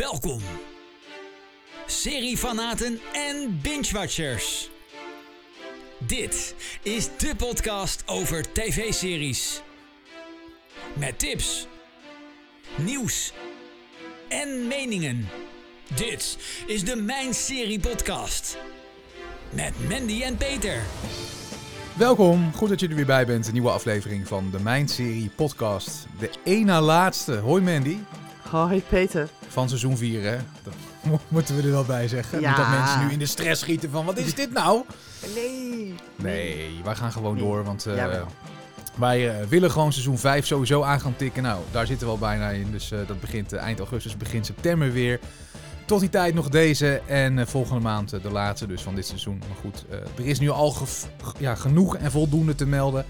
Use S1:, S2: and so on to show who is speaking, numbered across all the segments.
S1: Welkom, seriefanaten en binge-watchers. Dit is de podcast over tv-series. Met tips, nieuws en meningen. Dit is de Mijn Serie Podcast. Met Mandy en Peter.
S2: Welkom, goed dat je er weer bij bent. Een nieuwe aflevering van de Mijn Serie podcast. De na laatste, hoi Mandy,
S3: Hoi Peter.
S2: van seizoen 4 hè. Dat mo- moeten we er wel bij zeggen.
S3: Ja.
S2: Niet dat mensen nu in de stress schieten van wat is dit nou?
S3: Nee.
S2: Nee, wij gaan gewoon
S3: Nee.
S2: door, want eh, wij eh, willen gewoon seizoen 5 sowieso aan gaan tikken. Nou, daar zitten we al bijna in, dus eh, dat begint eind augustus, begin september weer. Tot die tijd nog deze en volgende maand de laatste dus van dit seizoen. Maar goed, er is nu al ja, genoeg en voldoende te melden.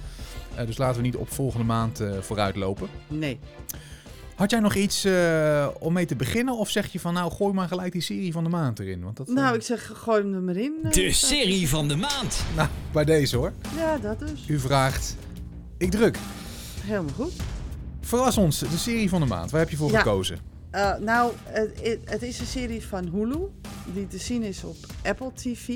S2: Dus laten we niet op volgende maand eh vooruit lopen.
S3: Nee.
S2: Had jij nog iets eh, om mee te beginnen? Of zeg je van nou gooi maar gelijk die serie van de maand erin? Want dat, eh,
S3: Nou, ik zeg, gooi hem er maar in. eh,
S1: De serie van de maand.
S2: nou, bij deze hoor.
S3: Ja, dat dus.
S2: U vraagt, ik druk.
S3: Helemaal goed.
S2: Verras ons, de serie van de maand. Waar heb je voor
S3: Ja.
S2: gekozen?
S3: Eh, nou, het, het- het is een serie van Hulu. Die te zien is op Apple TV.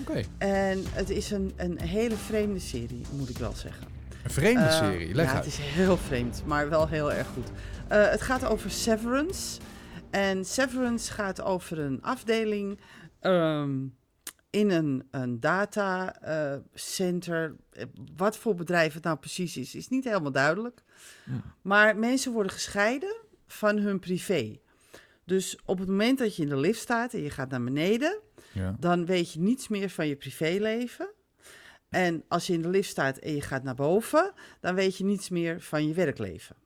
S2: Oké,
S3: En het is een, een hele vreemde serie, moet ik wel zeggen.
S2: Een vreemde
S3: Eh,
S2: serie. Leg
S3: ja,
S2: uit.
S3: het is heel vreemd, maar wel heel erg goed. Eh, het gaat over Severance. En Severance gaat over een afdeling ehm, in een, een datacenter. wat voor bedrijf het nou precies is, is niet helemaal duidelijk.
S2: Ja.
S3: Maar mensen worden gescheiden van hun privé. Dus op het moment dat je in de lift staat en je gaat naar beneden,
S2: Ja.
S3: dan weet je niets meer van je privéleven. En als je in de lift staat en je gaat naar boven, dan weet je niets meer van je werkleven.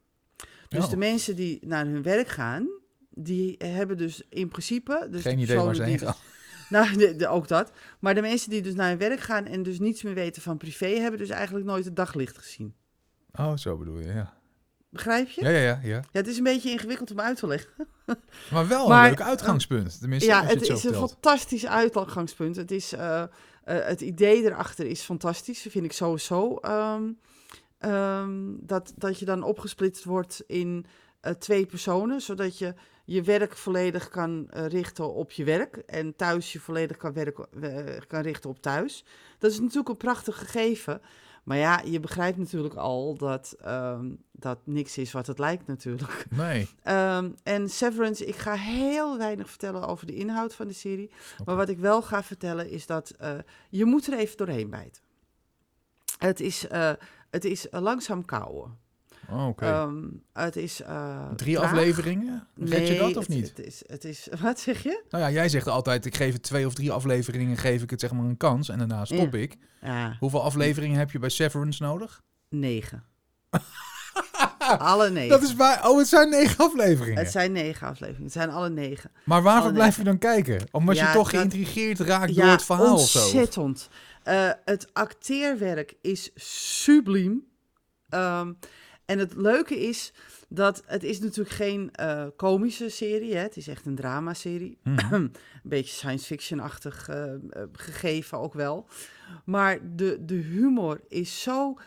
S3: Dus
S2: Oh.
S3: de mensen die naar hun werk gaan, die hebben dus in principe... Dus
S2: Geen
S3: de
S2: idee waar ze heen gaan.
S3: Nou, de, de- ook dat. Maar de mensen die dus naar hun werk gaan en dus niets meer weten van privé, hebben dus eigenlijk nooit het daglicht gezien.
S2: Oh, zo bedoel je, ja.
S3: Begrijp je?
S2: Ja, ja, ja. ja.
S3: Ja, het is een beetje ingewikkeld om uit te leggen.
S2: Maar wel
S3: Maar,
S2: een leuk uitgangspunt. Tenminste,
S3: Ja, het
S2: het,
S3: is een fantastisch uitgangspunt. Het, is, eh, het idee erachter is fantastisch, vind ik sowieso. ehm, ehm, dat, dat je dan opgesplitst wordt in eh, twee personen, zodat je je werk volledig kan eh, richten op je werk en thuis je volledig kan, werken, eh, kan richten op thuis. Dat is natuurlijk een prachtig gegeven. Maar ja, je begrijpt natuurlijk al dat ehm, dat niks is wat het lijkt natuurlijk.
S2: Nee.
S3: Ehm, en Severance, ik ga heel weinig vertellen over de inhoud van de serie. Maar wat ik wel ga vertellen is dat eh, je moet er even doorheen bijten. Het is, eh, het is langzaam kouwen.
S2: Oh, Oké.
S3: Ehm, het is eh,
S2: Drie
S3: traag.
S2: afleveringen? Red je dat of niet?
S3: Het is, het is, wat zeg je?
S2: Nou ja, jij zegt altijd, ik geef het twee of drie afleveringen, geef ik het zeg maar een kans en daarna stop ik.
S3: Ja,
S2: Hoeveel afleveringen heb je bij Severance nodig?
S3: negen. alle negen.
S2: Dat is bij, oh, het zijn negen afleveringen.
S3: Het zijn negen afleveringen. Het zijn alle negen.
S2: Maar waarvoor
S3: alle
S2: blijf je dan kijken? Omdat je
S3: Ja,
S2: toch
S3: dat-
S2: geïntrigeerd raakt door het verhaal of zo?
S3: ontzettend. Eh, het acteerwerk is subliem. Ehm, en het leuke is dat het is natuurlijk geen eh komische serie. Hè? Het is echt een dramaserie.
S2: Mhm.
S3: een beetje science fiction-achtig eh, eh, gegeven ook wel. Maar de, de humor is zo...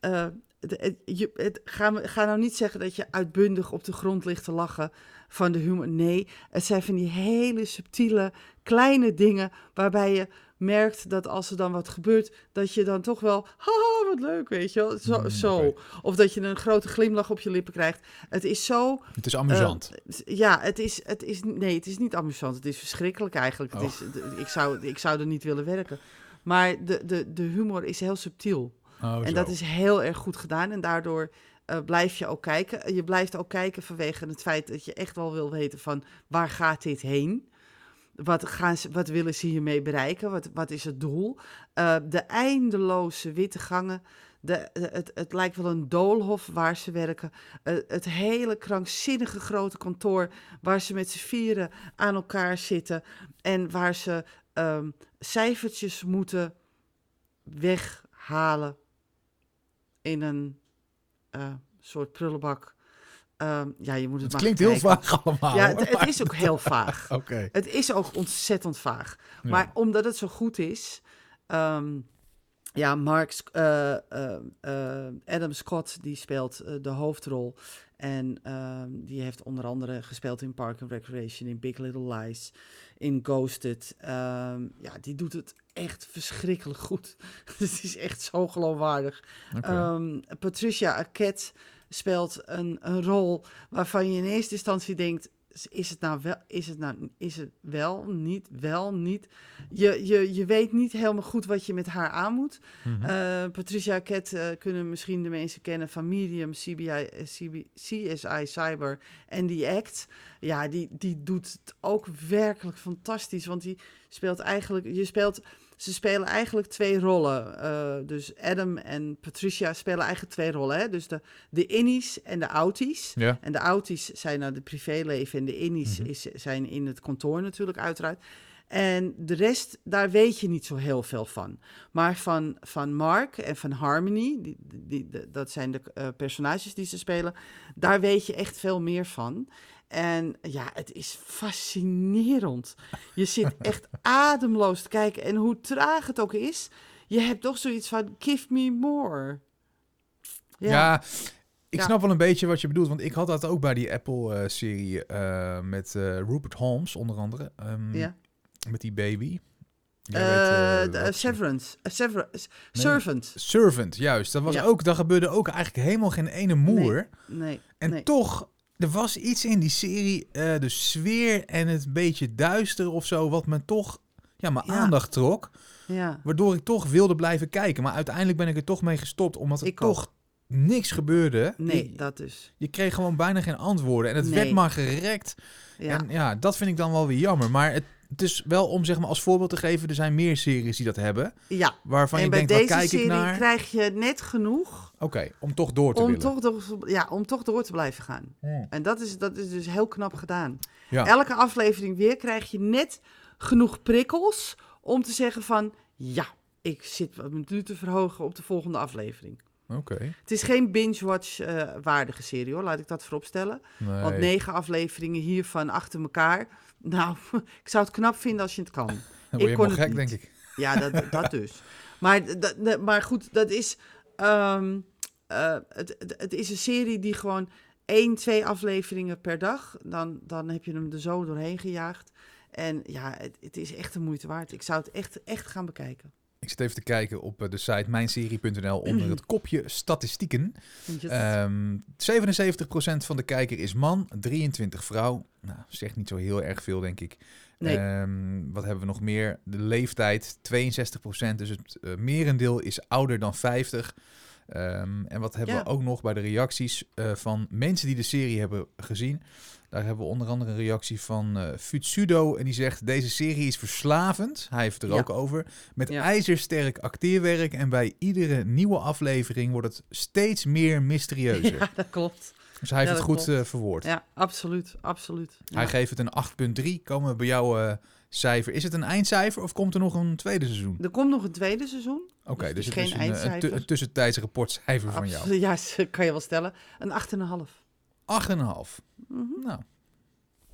S3: het, je, het, ga nou niet zeggen dat je uitbundig op de grond ligt te lachen van de humor. Nee, het zijn van die hele subtiele, kleine dingen waarbij je merkt dat als er dan wat gebeurt, dat je dan toch wel, haha, wat leuk, weet je wel. Zo,
S2: Mm,
S3: zo. Of dat je een grote glimlach op je lippen krijgt. Het is zo
S2: Het is amusant.
S3: eh, ja, het is, het is, nee, het is niet amusant. Het is verschrikkelijk eigenlijk. Het
S2: Oh.
S3: is, ik, zou, ik zou er niet willen werken. Maar de, de, de humor is heel subtiel.
S2: oh,
S3: en
S2: zo.
S3: dat is heel erg goed gedaan. En daardoor eh, blijf je ook kijken. Je blijft ook kijken vanwege het feit dat je echt wel wil weten van waar gaat dit heen? Wat, gaan ze, wat willen ze hiermee bereiken? Wat, wat is het doel? Eh, de eindeloze witte gangen. De, de- het, het lijkt wel een doolhof waar ze werken. Eh, het hele krankzinnige grote kantoor waar ze met z'n vieren aan elkaar zitten. En waar ze ehm, cijfertjes moeten weghalen in een eh, soort prullenbak. Ehm, ja, je moet het,
S2: Het klinkt heel vaag allemaal.
S3: Ja,
S2: hoor.
S3: het, het is ook heel vaag.
S2: Oké.
S3: Het is ook ontzettend vaag.
S2: Ja.
S3: Maar omdat het zo goed is. ehm, ja, Mark, eh, eh, eh, Adam Scott, die speelt de hoofdrol. En ehm, die heeft onder andere gespeeld in Park and Recreation, in Big Little Lies, in Ghosted. Ja, die doet het echt verschrikkelijk goed. Het is echt zo geloofwaardig. Patricia Arquette speelt een, een rol waarvan je in eerste instantie denkt: is het nou wel, is het nou, is het wel, niet, wel, niet? Je, je, je weet niet helemaal goed wat je met haar aan moet.
S2: Mhm.
S3: Eh, Patricia Arquette eh, kunnen misschien de mensen kennen van Medium, CBI, eh, CB, CSI Cyber en The Act. Ja, die, die doet het ook werkelijk fantastisch, want die speelt eigenlijk, je speelt, ze spelen eigenlijk twee rollen. Eh, dus Adam en Patricia spelen eigenlijk twee rollen. Hè? Dus de, de innies en de outies.
S2: ja.
S3: En de outies zijn naar de privéleven en de innies
S2: Mhm.
S3: is, zijn in het kantoor natuurlijk uiteraard. En de rest, daar weet je niet zo heel veel van. Maar van, van Mark en van Harmony, die, die, die- dat zijn de eh, personages die ze spelen, daar weet je echt veel meer van. En ja, het is fascinerend. Je zit echt ademloos te kijken. En hoe traag het ook is, je hebt toch zoiets van, give me more.
S2: Ja, ik
S3: Ja.
S2: snap wel een beetje wat je bedoelt. Want ik had dat ook bij die Apple-serie eh, met eh, Rupert Holmes, onder andere. Ehm,
S3: ja.
S2: Met die baby.
S3: Eh,
S2: weet, eh,
S3: de- Severance. Eh, Sever- Servant.
S2: Servant, juist. Dat was ook, daar gebeurde ook eigenlijk helemaal geen ene moer.
S3: Nee.
S2: En
S3: nee.
S2: toch, er was iets in die serie, eh, de sfeer en het beetje duister of zo, wat me toch ja, mijn
S3: Ja.
S2: aandacht trok.
S3: Ja.
S2: Waardoor ik toch wilde blijven kijken. Maar uiteindelijk ben ik er toch mee gestopt, omdat er
S3: Ik ook.
S2: toch niks gebeurde.
S3: Nee,
S2: Je,
S3: dat dus.
S2: je kreeg gewoon bijna geen antwoorden. En het
S3: Nee.
S2: werd maar gerekt.
S3: Ja.
S2: En ja, dat vind ik dan wel weer jammer. Maar het, het is wel om zeg maar als voorbeeld te geven, er zijn meer series die dat hebben.
S3: ja.
S2: Waarvan
S3: en
S2: je
S3: bij
S2: denkt,
S3: deze
S2: kijk
S3: serie
S2: ik naar?
S3: krijg je net genoeg
S2: Oké, om toch door te
S3: om
S2: willen.
S3: toch, door, ja, om toch door te blijven gaan.
S2: Hmm.
S3: En dat is, dat is dus heel knap gedaan.
S2: Ja.
S3: Elke aflevering weer krijg je net genoeg prikkels om te zeggen van... Ja, ik zit wat nu te verhogen op de volgende aflevering.
S2: Oké.
S3: Het is geen binge-watch eh, waardige serie hoor, laat ik dat vooropstellen.
S2: Nee.
S3: Want negen afleveringen hiervan achter elkaar. Nou, ik zou het knap vinden als je het kan.
S2: Dan word
S3: ik kon
S2: gek,
S3: niet.
S2: denk ik.
S3: Ja, dat, dat dus. Maar, dat, dat- maar goed, dat is. ehm, eh, het, het, het is een serie die gewoon één, twee afleveringen per dag. Dan, dan heb je hem er zo doorheen gejaagd. En ja, het, het is echt de moeite waard. Ik zou het echt, echt gaan bekijken.
S2: Ik zit even te kijken op eh, de site mijnserie.nl onder het kopje statistieken.
S3: Het?
S2: Ehm 77% van de kijker is man, 23 vrouw. Nou, zegt niet zo heel erg veel, denk ik.
S3: Nee.
S2: Ehm, wat hebben we nog meer? De leeftijd, 62%. Dus het eh, merendeel is ouder dan 50. Ehm, en wat hebben
S3: Ja.
S2: we ook nog bij de reacties eh, van mensen die de serie hebben gezien? Daar hebben we onder andere een reactie van eh Futsudo. En die zegt, deze serie is verslavend. Hij heeft het er
S3: Ja.
S2: ook over. Met
S3: Ja.
S2: ijzersterk acteerwerk. En bij iedere nieuwe aflevering wordt het steeds meer mysterieuzer.
S3: ja, dat klopt.
S2: Dus hij heeft het goed eh, verwoord.
S3: Ja, absoluut. absoluut.
S2: Hij geeft het een 8,3. Komen we bij jouw cijfer. Is het een eindcijfer of komt er nog een tweede seizoen?
S3: Er komt nog een tweede seizoen.
S2: Oké, dus
S3: is geen
S2: een, eh, een, tu-
S3: eindcijfer.
S2: een tussentijds rapportcijfer van jou.
S3: Ja, kan je wel stellen. Een 8,5.
S2: 8,5.
S3: Mhm.
S2: Nou,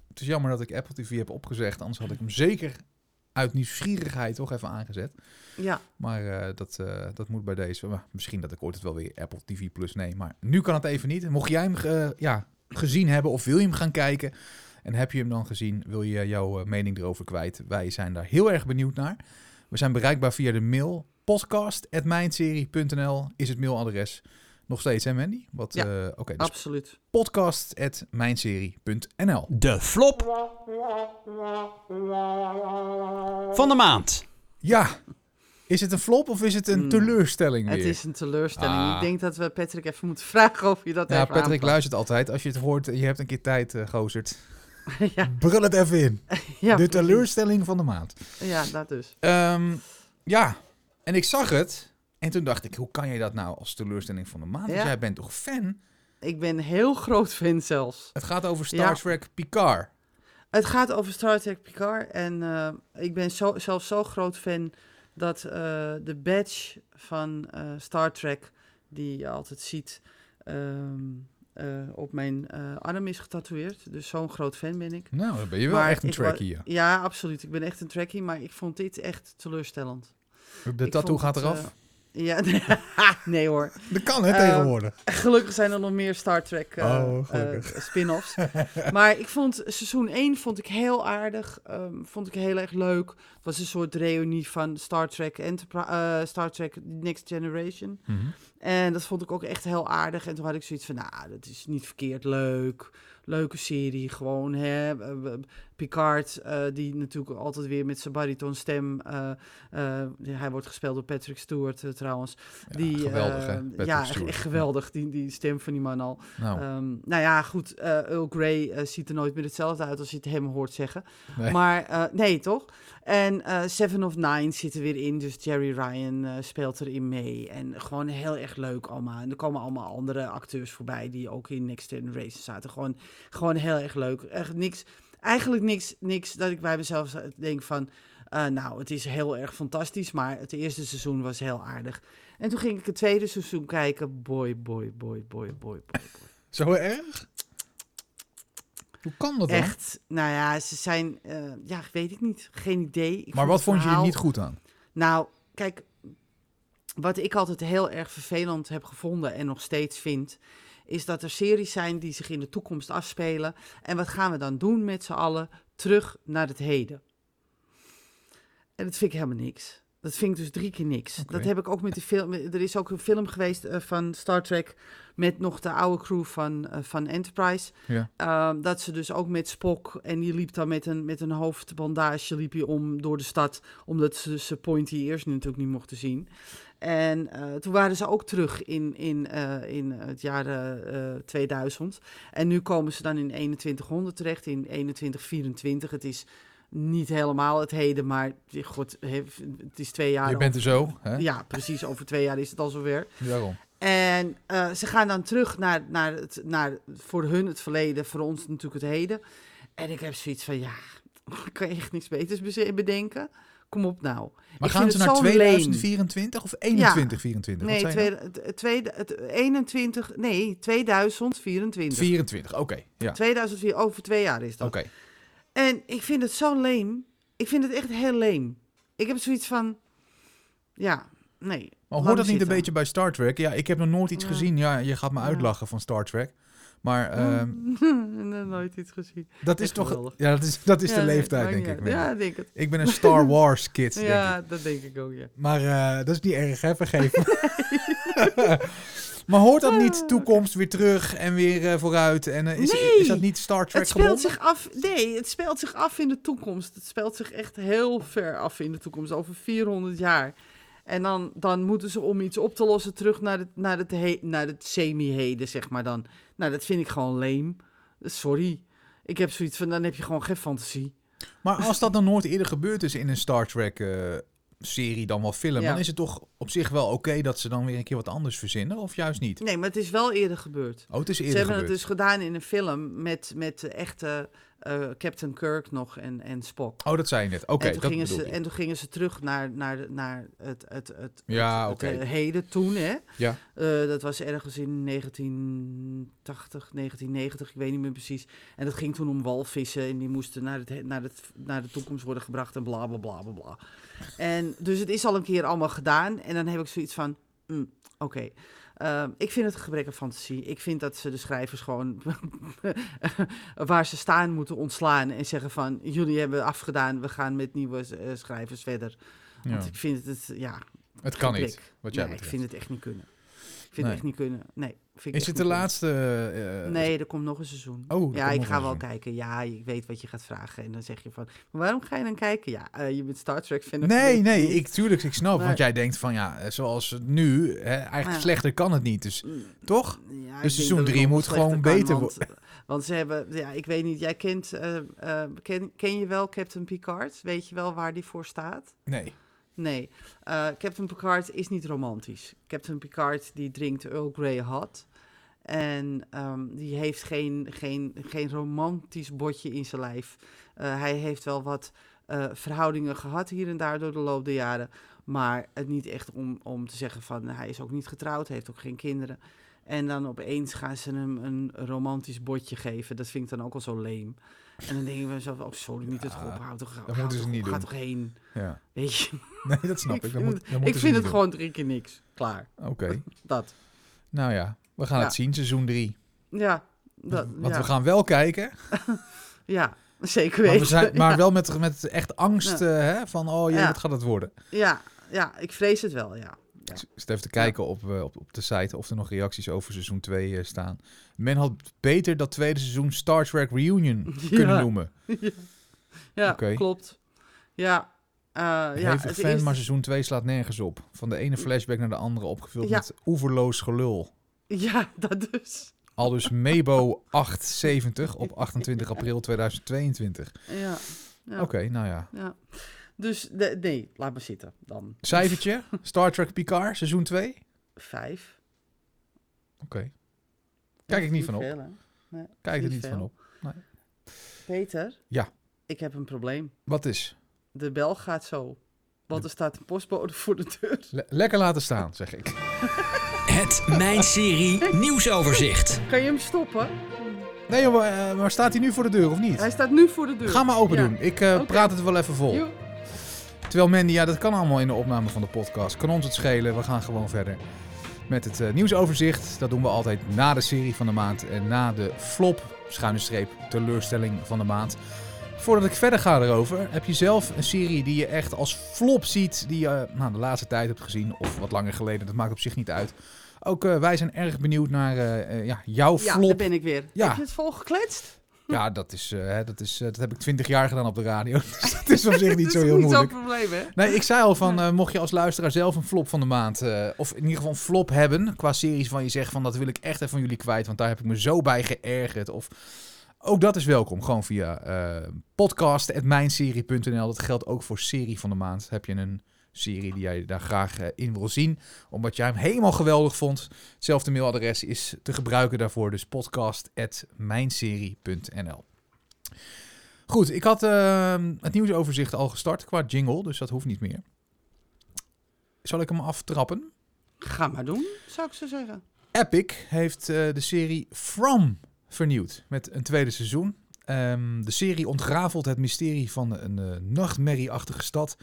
S2: het is jammer dat ik Apple TV heb opgezegd. Anders had ik hem zeker uit nieuwsgierigheid toch even aangezet.
S3: Ja,
S2: Maar eh, dat, eh, dat moet bij deze. Maar misschien dat ik ooit het wel weer Apple TV Plus neem. Maar nu kan het even niet. Mocht jij hem ja, gezien hebben of wil je hem gaan kijken... en heb je hem dan gezien, wil je jouw mening erover kwijt... wij zijn daar heel erg benieuwd naar. We zijn bereikbaar via de mail podcast.mijnserie.nl is het mailadres. Nog steeds, hè Mandy? Wat,
S3: Ja,
S2: eh, Oké, dus
S3: absoluut.
S2: podcast.mijnserie.nl
S1: De flop van de maand.
S2: Ja, is het een flop of is het een
S3: Hmm.
S2: teleurstelling weer?
S3: Het is een teleurstelling.
S2: Ah.
S3: Ik denk dat we Patrick even moeten vragen of je dat
S2: Ja,
S3: even
S2: Patrick
S3: aanpakt.
S2: luistert altijd. Als je het hoort, je hebt een keer tijd, eh gozerd.
S3: ja,
S2: Brul het even in.
S3: ja,
S2: de
S3: precies.
S2: teleurstelling van de maand.
S3: Ja, dat dus.
S2: Ehm, ja, en ik zag het. En toen dacht ik, hoe kan je dat nou als teleurstelling van de maand? Want
S3: Ja.
S2: jij bent toch fan?
S3: Ik ben heel groot fan zelfs.
S2: Het gaat over Star
S3: Ja.
S2: Trek Picard.
S3: Het gaat over Star Trek Picard. En eh, ik ben zo, zelfs zo groot fan dat eh, de badge van eh, Star Trek, die je altijd ziet, ehm, eh, op mijn eh, arm is getatoeëerd. Dus zo'n groot fan ben ik.
S2: Nou, dan ben je wel
S3: Maar
S2: echt een
S3: ik wa-
S2: Trekkie. ja.
S3: Ja, absoluut. Ik ben echt een Trekkie, maar ik vond dit echt teleurstellend.
S2: De tattoo gaat eraf.
S3: eh, Ja, nee hoor.
S2: Dat kan, hè,
S3: Eh,
S2: tegenwoordig.
S3: Gelukkig zijn er nog meer Star Trek eh,
S2: Oh,
S3: eh, spin-offs. maar ik vond seizoen 1 vond ik heel aardig. ehm, vond ik heel erg leuk. Was een soort reunie van Star Trek, Enterprise, eh, Star Trek Next Generation.
S2: Mhm.
S3: En dat vond ik ook echt heel aardig. En toen had ik zoiets van, nou, dat is niet verkeerd leuk. Leuke serie, gewoon, hè. Picard, eh, die natuurlijk altijd weer met zijn baritonstem... eh eh, hij wordt gespeeld door Patrick Stewart, trouwens.
S2: Ja,
S3: die,
S2: geweldig, hè,
S3: ja, echt,
S2: Stewart.
S3: echt geweldig, die, die stem van die man al.
S2: Nou,
S3: Ehm, nou ja, goed, Earl Grey ziet er nooit meer hetzelfde uit als je het hem hoort zeggen.
S2: nee.
S3: Maar nee, toch? En eh, Seven of Nine zit er weer in, dus Jerry Ryan eh, speelt erin mee. En gewoon heel erg leuk allemaal. En er komen allemaal andere acteurs voorbij die ook in Next Generation zaten. Gewoon, gewoon heel erg leuk. Echt niks, eigenlijk niks, niks dat ik bij mezelf denk van... eh, nou, het is heel erg fantastisch, maar het eerste seizoen was heel aardig. En toen ging ik het tweede seizoen kijken. Boy, boy, boy, boy, boy, boy, boy.
S2: Zo erg? Hoe kan dat dan?
S3: Echt, nou ja, ze zijn, eh, ja, weet ik niet, geen idee. Ik
S2: Maar wat vond je er niet goed aan?
S3: Nou, kijk, wat ik altijd heel erg vervelend heb gevonden en nog steeds vind, is dat er series zijn die zich in de toekomst afspelen. En wat gaan we dan doen met z'n allen? Terug naar het heden. En dat vind ik helemaal niks. Dat vind ik dus drie keer niks. Dat heb ik ook met die film. Er is ook een film geweest eh, van Star Trek met nog de oude crew van, eh, van Enterprise.
S2: Ja.
S3: Ehm, dat ze dus ook met Spock en die liep dan met een, met een hoofdbandage liep je om door de stad, omdat ze ze Pointy Ears natuurlijk niet mochten zien. En eh, toen waren ze ook terug in, in, in het jaar eh, eh, 2000. En nu komen ze dan in 2100 terecht, in 2124. Het is niet helemaal het heden, maar god, he- het is twee jaar.
S2: Je bent er zo, hè?
S3: Ja, precies. Over twee jaar is het al zover.
S2: Daarom.
S3: En eh, ze gaan dan terug naar, naar, het, naar voor hun het verleden, voor ons natuurlijk het heden. En ik heb zoiets van, ja, kan je echt niks beters bedenken? Kom op nou.
S2: Maar
S3: Ik
S2: gaan ze naar
S3: zo'n leem.
S2: 2024 of 2124?
S3: Nee,
S2: Wat zei je
S3: tweede, tweede, het 21, nee, 2024.
S2: 24, oké. Ja,
S3: 2004, over twee jaar is dat.
S2: oké.
S3: En ik vind het zo leem. Ik vind het echt heel leem. Ik heb zoiets van, ja, nee.
S2: Maar hoort dat niet een beetje bij Star Trek? Ja, ik heb nog nooit iets
S3: Ja.
S2: gezien. Ja, je gaat me
S3: Ja.
S2: uitlachen van Star Trek. Maar ehm,
S3: Nooit iets gezien.
S2: dat is toch...
S3: geweldig.
S2: Ja, dat is, dat is
S3: Ja,
S2: de leeftijd, denk ik.
S3: Ja, denk het.
S2: Ik ben een Star Wars kid, denk ik.
S3: Ja, dat denk ik ook, ja.
S2: Maar eh, dat is niet erg, hè? Vergeef me. maar hoort dat niet toekomst weer terug en weer eh, vooruit? En eh, is,
S3: Nee.
S2: is dat niet Star Trek
S3: Het speelt
S2: gebonden?
S3: zich af. Nee, het speelt zich af in de toekomst. Het speelt zich echt heel ver af in de toekomst, over 400 jaar. En dan, dan moeten ze om iets op te lossen terug naar het, naar het, he- naar het semi-heden, zeg maar dan. Nou, dat vind ik gewoon leem. Sorry. Ik heb zoiets van, dan heb je gewoon geen fantasie.
S2: Maar als dat dan nooit eerder gebeurd is in een Star Trek eh, serie dan wel film,
S3: Ja.
S2: dan is het toch op zich wel oké dat ze dan weer een keer wat anders verzinnen? Of juist niet?
S3: Nee, maar het is wel eerder gebeurd.
S2: Oh, het is
S3: Ze
S2: eerder
S3: hebben
S2: gebeurd.
S3: het dus gedaan in een film met, met echte eh, Captain Kirk nog en, en Spock.
S2: Oh, dat zei je net. Oké,
S3: en, toen
S2: dat
S3: gingen ze,
S2: je.
S3: en toen gingen ze terug naar, naar, naar het, het, het,
S2: Ja,
S3: het,
S2: oké.
S3: het, eh, heden toen. Hè?
S2: Ja.
S3: Eh, dat was ergens in 1980, 1990, ik weet niet meer precies. En dat ging toen om walvissen en die moesten naar, het, he- naar, het, naar de toekomst worden gebracht en bla bla bla bla bla. En dus het is al een keer allemaal gedaan. En dan heb ik zoiets van, mm, oké. Ehm, ik vind het een gebrek aan fantasie. Ik vind dat ze de schrijvers gewoon waar ze staan moeten ontslaan en zeggen van jullie hebben afgedaan, we gaan met nieuwe eh, schrijvers verder.
S2: Ja.
S3: Want ik vind het, ja,
S2: Het kan
S3: gebrek.
S2: niet, wat jij
S3: nee, ik vind het echt niet kunnen. Ik vind
S2: Nee.
S3: het echt niet kunnen. Nee, vind
S2: Is het de laatste... eh,
S3: kunnen. Nee, er komt nog een seizoen.
S2: Oh,
S3: ja, ik ga wel
S2: seizoen.
S3: kijken. Ja, ik weet wat je gaat vragen. En dan zeg je van, maar waarom ga je dan kijken? Ja, eh, je bent Star Trek fan.
S2: Nee, nee, ik, tuurlijk, ik snap.
S3: Nee.
S2: Want jij denkt van, ja, eh, zoals het nu, hè, eigenlijk
S3: Ja.
S2: slechter kan het niet. Dus,
S3: Mm,
S2: toch?
S3: Ja,
S2: Dus seizoen
S3: dat het
S2: drie
S3: nog
S2: moet
S3: slechter
S2: gewoon beter
S3: want, want ze hebben, ja, ik weet niet, jij kent, eh, eh, ken, ken je wel Captain Picard? Weet je wel waar die voor staat?
S2: Nee.
S3: Nee, eh, Captain Picard is niet romantisch. Captain Picard die drinkt Earl Grey hot. En ehm, die heeft geen, geen, geen romantisch botje in zijn lijf. Eh, hij heeft wel wat eh, verhoudingen gehad hier en daar door de loop der jaren. Maar het niet echt om, om te zeggen van hij is ook niet getrouwd, heeft ook geen kinderen. En dan opeens gaan ze hem een romantisch botje geven. Dat vind ik dan ook al zo leem. En dan denk ik mezelf, oh sorry, niet het
S2: Ja,
S3: ophouden. Toch,
S2: dat
S3: ga
S2: moeten ze niet
S3: Ga
S2: doen.
S3: toch heen,
S2: Ja.
S3: weet je.
S2: Nee, dat snap ik.
S3: ik
S2: Dat moet, dat
S3: ik vind het
S2: doen.
S3: gewoon drie keer niks. Klaar,
S2: Oké.
S3: dat.
S2: Nou ja, we gaan
S3: Ja.
S2: het zien, seizoen 3.
S3: Ja, dat,
S2: Want
S3: ja.
S2: we gaan wel kijken,
S3: ja zeker
S2: maar,
S3: weten.
S2: we zijn, maar wel met, met echt angst eh, hè, van, oh jee,
S3: Ja.
S2: wat gaat het worden?
S3: ja, ja, ik vrees het wel, ja. Ja.
S2: Ik zit even te kijken op, eh, op, op de site of er nog reacties over seizoen 2 staan. Men had beter dat tweede seizoen Star Trek Reunion kunnen noemen.
S3: Ja, klopt. Ja, eh ja, het
S2: fan,
S3: eerste-
S2: maar seizoen 2 slaat nergens op. Van de ene flashback naar de andere opgevuld
S3: Ja.
S2: met oeverloos gelul.
S3: Ja, dat dus.
S2: Al dus Mebo 870 op 28 april 2022.
S3: Ja. ja.
S2: Oké, nou ja.
S3: Ja. Dus de- nee, laat maar zitten dan.
S2: Cijfertje, Star Trek Picard, seizoen 2? Oké.
S3: Vijf.
S2: Kijk
S3: Dat
S2: ik niet van op.
S3: veel? Nee,
S2: Kijk er
S3: niet veel.
S2: van op.
S3: Peter?
S2: Ja.
S3: Ik heb een probleem.
S2: Wat is?
S3: De bel gaat zo. Want er staat een postbode voor de deur.
S2: Le- lekker laten staan, zeg ik.
S1: Het Mijn Serie Nieuwsoverzicht.
S3: Kan je hem stoppen?
S2: Nee, maar, eh, maar staat hij nu voor de deur of niet?
S3: Hij staat nu voor de deur.
S2: Ga maar open
S3: Ja.
S2: doen. Ik eh,
S3: Oké.
S2: praat het wel even vol. Terwijl Mandy, ja, dat kan allemaal in de opname van de podcast. Kan ons het schelen. We gaan gewoon verder met het eh, nieuwsoverzicht. Dat doen we altijd na de serie van de maand en na de flop, schuine streep, teleurstelling van de maand. Voordat ik verder ga erover, heb je zelf een serie die je echt als flop ziet, die je eh, nou, de laatste tijd hebt gezien, of wat langer geleden, dat maakt op zich niet uit. Ook eh, wij zijn erg benieuwd naar ja, jouw
S3: Ja,
S2: flop.
S3: daar ben ik weer.
S2: Ja.
S3: Heb je het volgekletst?
S2: Ja, dat, is, eh, dat, is, eh, dat heb ik twintig jaar gedaan op de radio. Dus dat is op zich niet
S3: Dat
S2: zo
S3: is
S2: heel
S3: niet
S2: moeilijk.
S3: zo'n probleem, hè?
S2: Nee, ik zei al van, eh, mocht je als luisteraar zelf een flop van de maand, of in ieder geval een flop hebben, qua series van je zegt van, dat wil ik echt even van jullie kwijt, want daar heb ik me zo bij geërgerd. Of, ook dat is welkom, gewoon via podcast.mijnserie.nl. Dat geldt ook voor serie van de maand. Heb je een serie die jij daar graag eh, in wil zien, omdat jij hem helemaal geweldig vond. Hetzelfde mailadres is te gebruiken daarvoor, dus podcast.mijnserie.nl. Goed, ik had eh, het nieuwsoverzicht al gestart qua jingle, dus dat hoeft niet meer. Zal ik hem aftrappen?
S3: Ga maar doen, zou ik zo zeggen.
S2: Epic heeft eh, de serie From vernieuwd met een tweede seizoen. Ehm, de serie ontgrafelt het mysterie van een eh, nachtmerrieachtige stad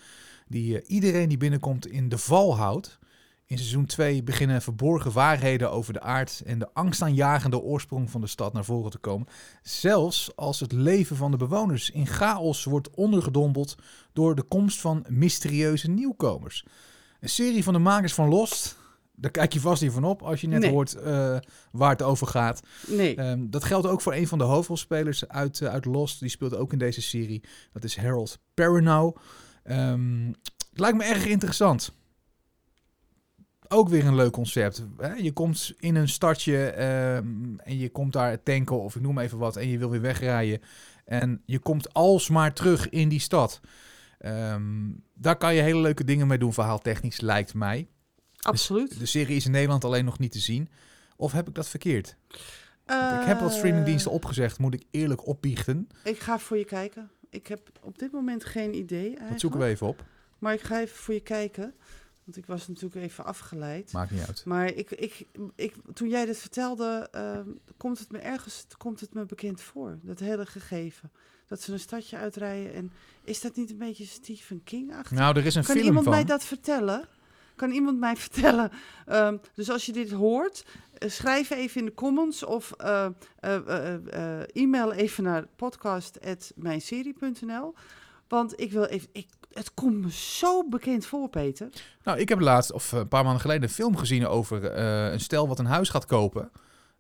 S2: die eh, iedereen die binnenkomt in de val houdt. In seizoen 2 beginnen verborgen waarheden over de aard en de angstaanjagende oorsprong van de stad naar voren te komen. Zelfs als het leven van de bewoners in chaos wordt ondergedompeld door de komst van mysterieuze nieuwkomers. Een serie van de makers van Lost. Daar kijk je vast niet van op als je net
S3: Nee.
S2: hoort eh, waar het over gaat.
S3: Nee.
S2: Ehm, dat geldt ook voor een van de hoofdrolspelers uit, eh, uit Lost. Die speelt ook in deze serie. Dat is Harold Perrineau. Ehm, het lijkt me erg interessant. Ook weer een leuk concept. Hè? Je komt in een stadje ehm, en je komt daar tanken of ik noem even wat en je wil weer wegrijden. En je komt alsmaar terug in die stad. Ehm, daar kan je hele leuke dingen mee doen, verhaaltechnisch lijkt mij.
S3: Absoluut.
S2: De serie is in Nederland alleen nog niet te zien. Of heb ik dat verkeerd? Ik heb wat streamingdiensten
S3: Eh,
S2: opgezegd, moet ik eerlijk opbiechten.
S3: Ik ga voor je kijken. Ik heb op dit moment geen idee eigenlijk.
S2: Dat zoeken we even op.
S3: Maar ik ga even voor je kijken. Want ik was natuurlijk even afgeleid.
S2: Maakt niet uit.
S3: Maar ik, ik, ik, toen jij dit vertelde, ehm, komt het me ergens komt het me bekend voor. Dat hele gegeven. Dat ze een stadje uitrijden. En is dat niet een beetje Stephen King-achtig?
S2: Nou, er is een
S3: kan
S2: film
S3: iemand mij dat vertellen? Kan iemand mij vertellen? Ehm, dus als je dit hoort, eh, schrijf even in de comments of eh, e-mail even naar podcast.mijnserie.nl. Want ik wil even. Ik, het komt me zo bekend voor, Peter.
S2: Nou, ik heb laatst, of een paar maanden geleden, een film gezien over een stel wat een huis gaat kopen.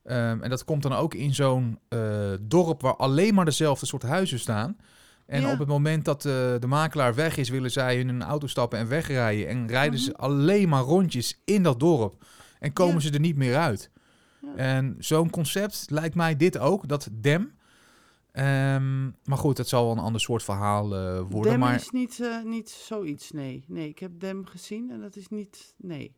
S2: Ehm, en dat komt dan ook in zo'n dorp waar alleen maar dezelfde soort huizen staan. En
S3: Ja.
S2: op het moment dat eh, de makelaar weg is, willen zij in een auto stappen en wegrijden. En rijden ze
S3: Mhm.
S2: alleen maar rondjes in dat dorp. En komen
S3: Ja.
S2: ze er niet meer uit.
S3: Ja.
S2: En zo'n concept lijkt mij dit ook, dat Dem. Ehm, maar goed, het zal wel een ander soort verhaal eh, worden.
S3: Dem
S2: maar
S3: is niet, eh, niet zoiets, nee. Nee, ik heb Dem gezien en dat is niet. Nee.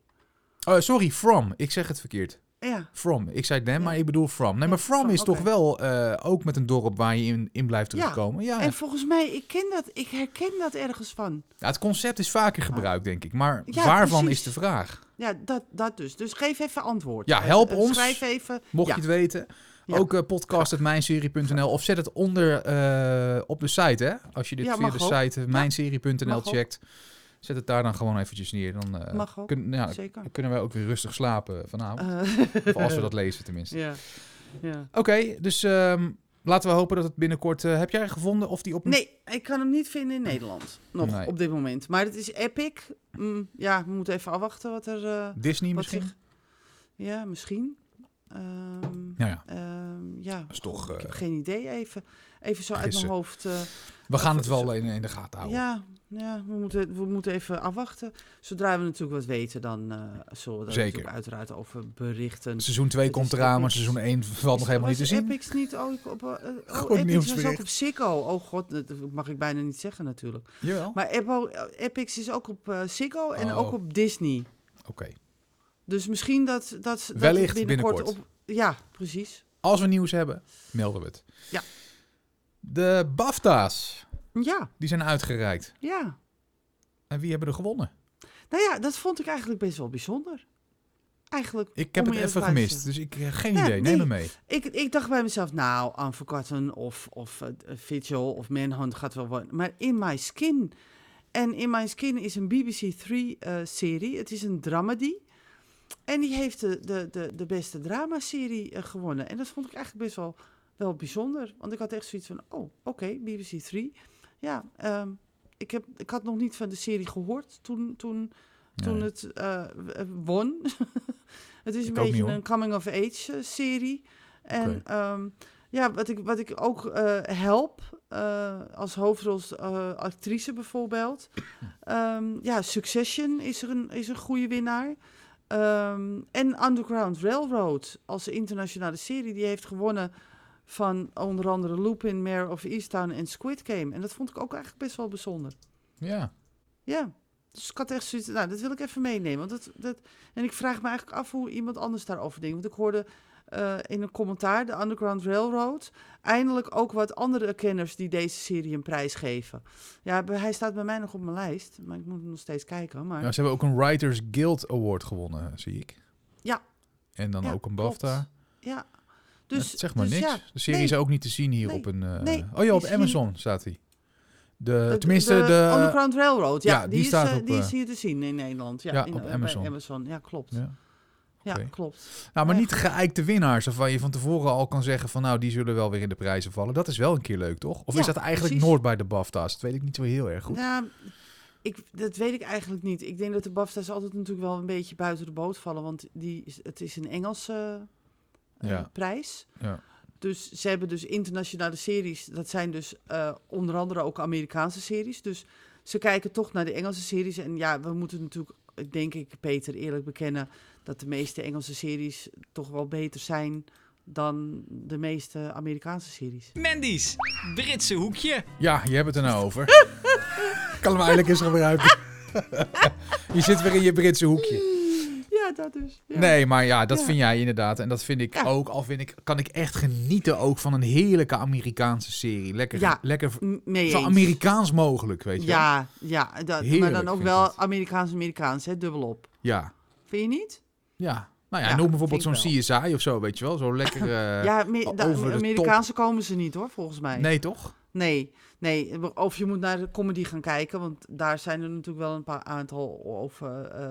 S2: Oh, sorry, From. Ik zeg het verkeerd.
S3: Ja,
S2: From. Ik zei
S3: Ja.
S2: maar ik bedoel From. Nee, maar From
S3: From,
S2: is toch wel eh, ook met een dorp waar je in, in blijft terugkomen. Ja.
S3: en volgens mij, ik ken dat, ik herken dat ergens van.
S2: Ja, het concept is vaker gebruikt, denk ik. Maar
S3: Ja,
S2: waarvan
S3: precies.
S2: is de vraag?
S3: Ja, dat, dat dus. Dus geef even antwoord.
S2: Ja,
S3: Eh,
S2: help
S3: eh,
S2: ons.
S3: Schrijf even.
S2: Mocht je het weten. Ook uh, podcast.mijnserie.nl of zet het onder op de site, hè? Als je dit via de site mijnserie.nl
S3: ook.
S2: Zet het daar dan gewoon eventjes neer. Dan, eh,
S3: Mag ook,
S2: kun- ja,
S3: Zeker.
S2: kunnen wij ook weer rustig slapen vanavond.
S3: Eh,
S2: of als we dat lezen tenminste.
S3: ja. ja.
S2: Oké, dus ehm, laten we hopen dat het binnenkort... eh, heb jij gevonden of die op...
S3: Nee, ik kan hem niet vinden in Nederland. Nog
S2: Nee.
S3: op dit moment. Maar het is Epic. Mm, ja, we moeten even afwachten wat er.
S2: Disney
S3: wat
S2: misschien?
S3: zich- Ja, misschien. Ehm,
S2: Ja, ja.
S3: ehm, ja,
S2: is toch,
S3: ik heb geen idee. Even, even zo uit mijn hoofd.
S2: We gaan het wel in, in de gaten houden.
S3: ja, ja we, moeten, we moeten even afwachten. Zodra we natuurlijk wat weten, dan eh zullen we daar
S2: Zeker.
S3: natuurlijk uiteraard over berichten.
S2: Seizoen 2
S3: Het
S2: komt eraan, maar seizoen 1 valt nog helemaal niet te zien.
S3: Epics niet ook op... eh, oh,
S2: Goed
S3: Epics was ook op Ziggo. Oh god, dat mag ik bijna niet zeggen natuurlijk.
S2: Jawel.
S3: Maar Epo, Epics is ook op eh Ziggo en
S2: Oh.
S3: ook op Disney.
S2: Oké.
S3: Dus misschien dat, dat, dat binnenkort,
S2: binnenkort.
S3: op... Ja, precies.
S2: Als we nieuws hebben, melden we het.
S3: Ja.
S2: De BAFTA's,
S3: Ja,
S2: die zijn uitgereikt.
S3: ja.
S2: En wie hebben er gewonnen?
S3: Nou ja, dat vond ik eigenlijk best wel bijzonder. Eigenlijk.
S2: Ik heb het even gemist, dus ik heb geen
S3: Ja,
S2: idee. Neem
S3: nee.
S2: me mee.
S3: Ik, ik dacht bij mezelf, nou, Unforgotten of, of uh, Vigil of Manhunt gaat wel worden. Maar In My Skin. En In My Skin is een BBC 3-serie. het is een dramedy. En die heeft de, de, de, de beste dramaserie eh, gewonnen. En dat vond ik eigenlijk best wel, wel bijzonder. Want ik had echt zoiets van, oh, oké, BBC 3. Ja, ehm, ik, heb, ik had nog niet van de serie gehoord toen, toen, toen
S2: Nee.
S3: het eh, won. het is een
S2: Ik
S3: beetje
S2: niet,
S3: een coming-of-age eh, serie. En ehm, ja, wat ik, wat ik ook eh, help, eh, als hoofdrolactrice bijvoorbeeld. Ehm, ja, Succession is er een, is een goede winnaar. En Underground Railroad als internationale serie, die heeft gewonnen van onder andere Lupin, Mayor of Easttown en Squid Game. En dat vond ik ook eigenlijk best wel bijzonder.
S2: Ja.
S3: Ja, dus ik had echt zoiets, nou, dat wil ik even meenemen. Want dat, dat, en ik vraag me eigenlijk af hoe iemand anders daarover denkt. Want ik hoorde eh, in een commentaar, de Underground Railroad, eindelijk ook wat andere kenners die deze serie een prijs geven. Ja, hij staat bij mij nog op mijn lijst, maar ik moet nog steeds kijken. Maar
S2: ja. Ze hebben ook een Writers Guild Award gewonnen, zie ik.
S3: Ja.
S2: En dan
S3: Ja,
S2: ook een
S3: klopt.
S2: BAFTA.
S3: ja,
S2: Dus, zeg maar
S3: dus
S2: niks.
S3: Ja,
S2: de serie
S3: nee.
S2: is ook niet te zien hier
S3: Nee.
S2: op een... eh,
S3: Nee,
S2: oh ja, op Amazon staat hij. De,
S3: de-
S2: tenminste,
S3: de,
S2: de...
S3: Underground Railroad, ja,
S2: ja,
S3: die,
S2: die
S3: is,
S2: staat
S3: eh,
S2: op,
S3: die
S2: eh,
S3: is hier te zien in Nederland. Ja,
S2: ja,
S3: in,
S2: op
S3: eh,
S2: Amazon.
S3: Amazon. Ja, klopt. Ja, klopt.
S2: Nou, maar niet geëikte winnaars, waarvan je van tevoren al kan zeggen van nou, die zullen wel weer in de prijzen vallen. Dat is wel een keer leuk, toch? Of is dat eigenlijk
S3: precies.
S2: nooit bij de BAFTA's? Dat weet ik niet zo heel erg goed.
S3: Ja, ik, dat weet ik eigenlijk niet. Ik denk dat de BAFTA's altijd natuurlijk wel een beetje buiten de boot vallen. Want die, het is een Engelse eh,
S2: Ja.
S3: prijs.
S2: Ja.
S3: Dus ze hebben dus internationale series. Dat zijn dus eh, onder andere ook Amerikaanse series. Dus ze kijken toch naar de Engelse series. En ja, we moeten natuurlijk, denk ik, Peter, eerlijk bekennen... dat de meeste Engelse series toch wel beter zijn dan de meeste Amerikaanse series.
S1: Mandy's Britse hoekje.
S2: Ja, je hebt het er nou over. Ik kan hem eigenlijk eens gebruiken. je zit weer in je Britse hoekje.
S3: Ja, dat dus. Ja.
S2: Nee, maar ja, dat
S3: Ja.
S2: vind jij inderdaad. En dat vind ik
S3: Ja.
S2: ook. Al vind ik, kan ik echt genieten ook van een heerlijke Amerikaanse serie. Lekker,
S3: Ja.
S2: lekker zo. Amerikaans mogelijk, weet je wel.
S3: Ja, ja dat, maar dan ook wel. Amerikaans-Amerikaans, hè, dubbelop.
S2: Ja.
S3: Vind je niet?
S2: Ja. Nou ja,
S3: Ja,
S2: noem bijvoorbeeld zo'n CSI of zo, weet je wel. Zo lekker... eh,
S3: ja, me-
S2: over de
S3: Amerikaanse komen ze niet hoor, volgens mij.
S2: Nee, toch?
S3: nee, nee. Of je moet naar de comedy gaan kijken, want daar zijn er natuurlijk wel een paar aantal over eh,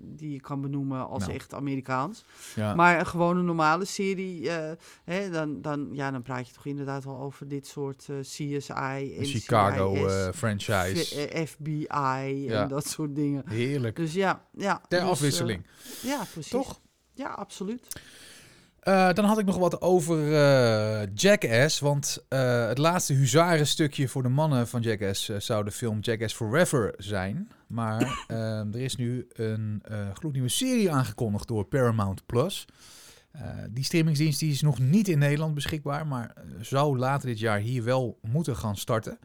S3: die je kan benoemen als
S2: Nou.
S3: echt Amerikaans.
S2: Ja.
S3: Maar een gewone normale serie, eh, hè, dan, dan, ja, dan praat je toch inderdaad wel over dit soort eh, CSI
S2: de
S3: en
S2: Chicago eh, franchise.
S3: Eh, FBI
S2: Ja.
S3: en dat soort dingen.
S2: Heerlijk.
S3: Dus ja, ja.
S2: Ter
S3: dus, eh,
S2: afwisseling.
S3: ja, precies.
S2: Toch?
S3: Ja, absoluut.
S2: Eh, dan had ik nog wat over eh, Jackass. Want eh, het laatste huzarenstukje voor de mannen van Jackass zou de film Jackass Forever zijn. Maar eh, er is nu een gloednieuwe serie aangekondigd door Paramount Plus. Die streamingsdienst die is nog niet in Nederland beschikbaar, maar zou later dit jaar hier wel moeten gaan starten.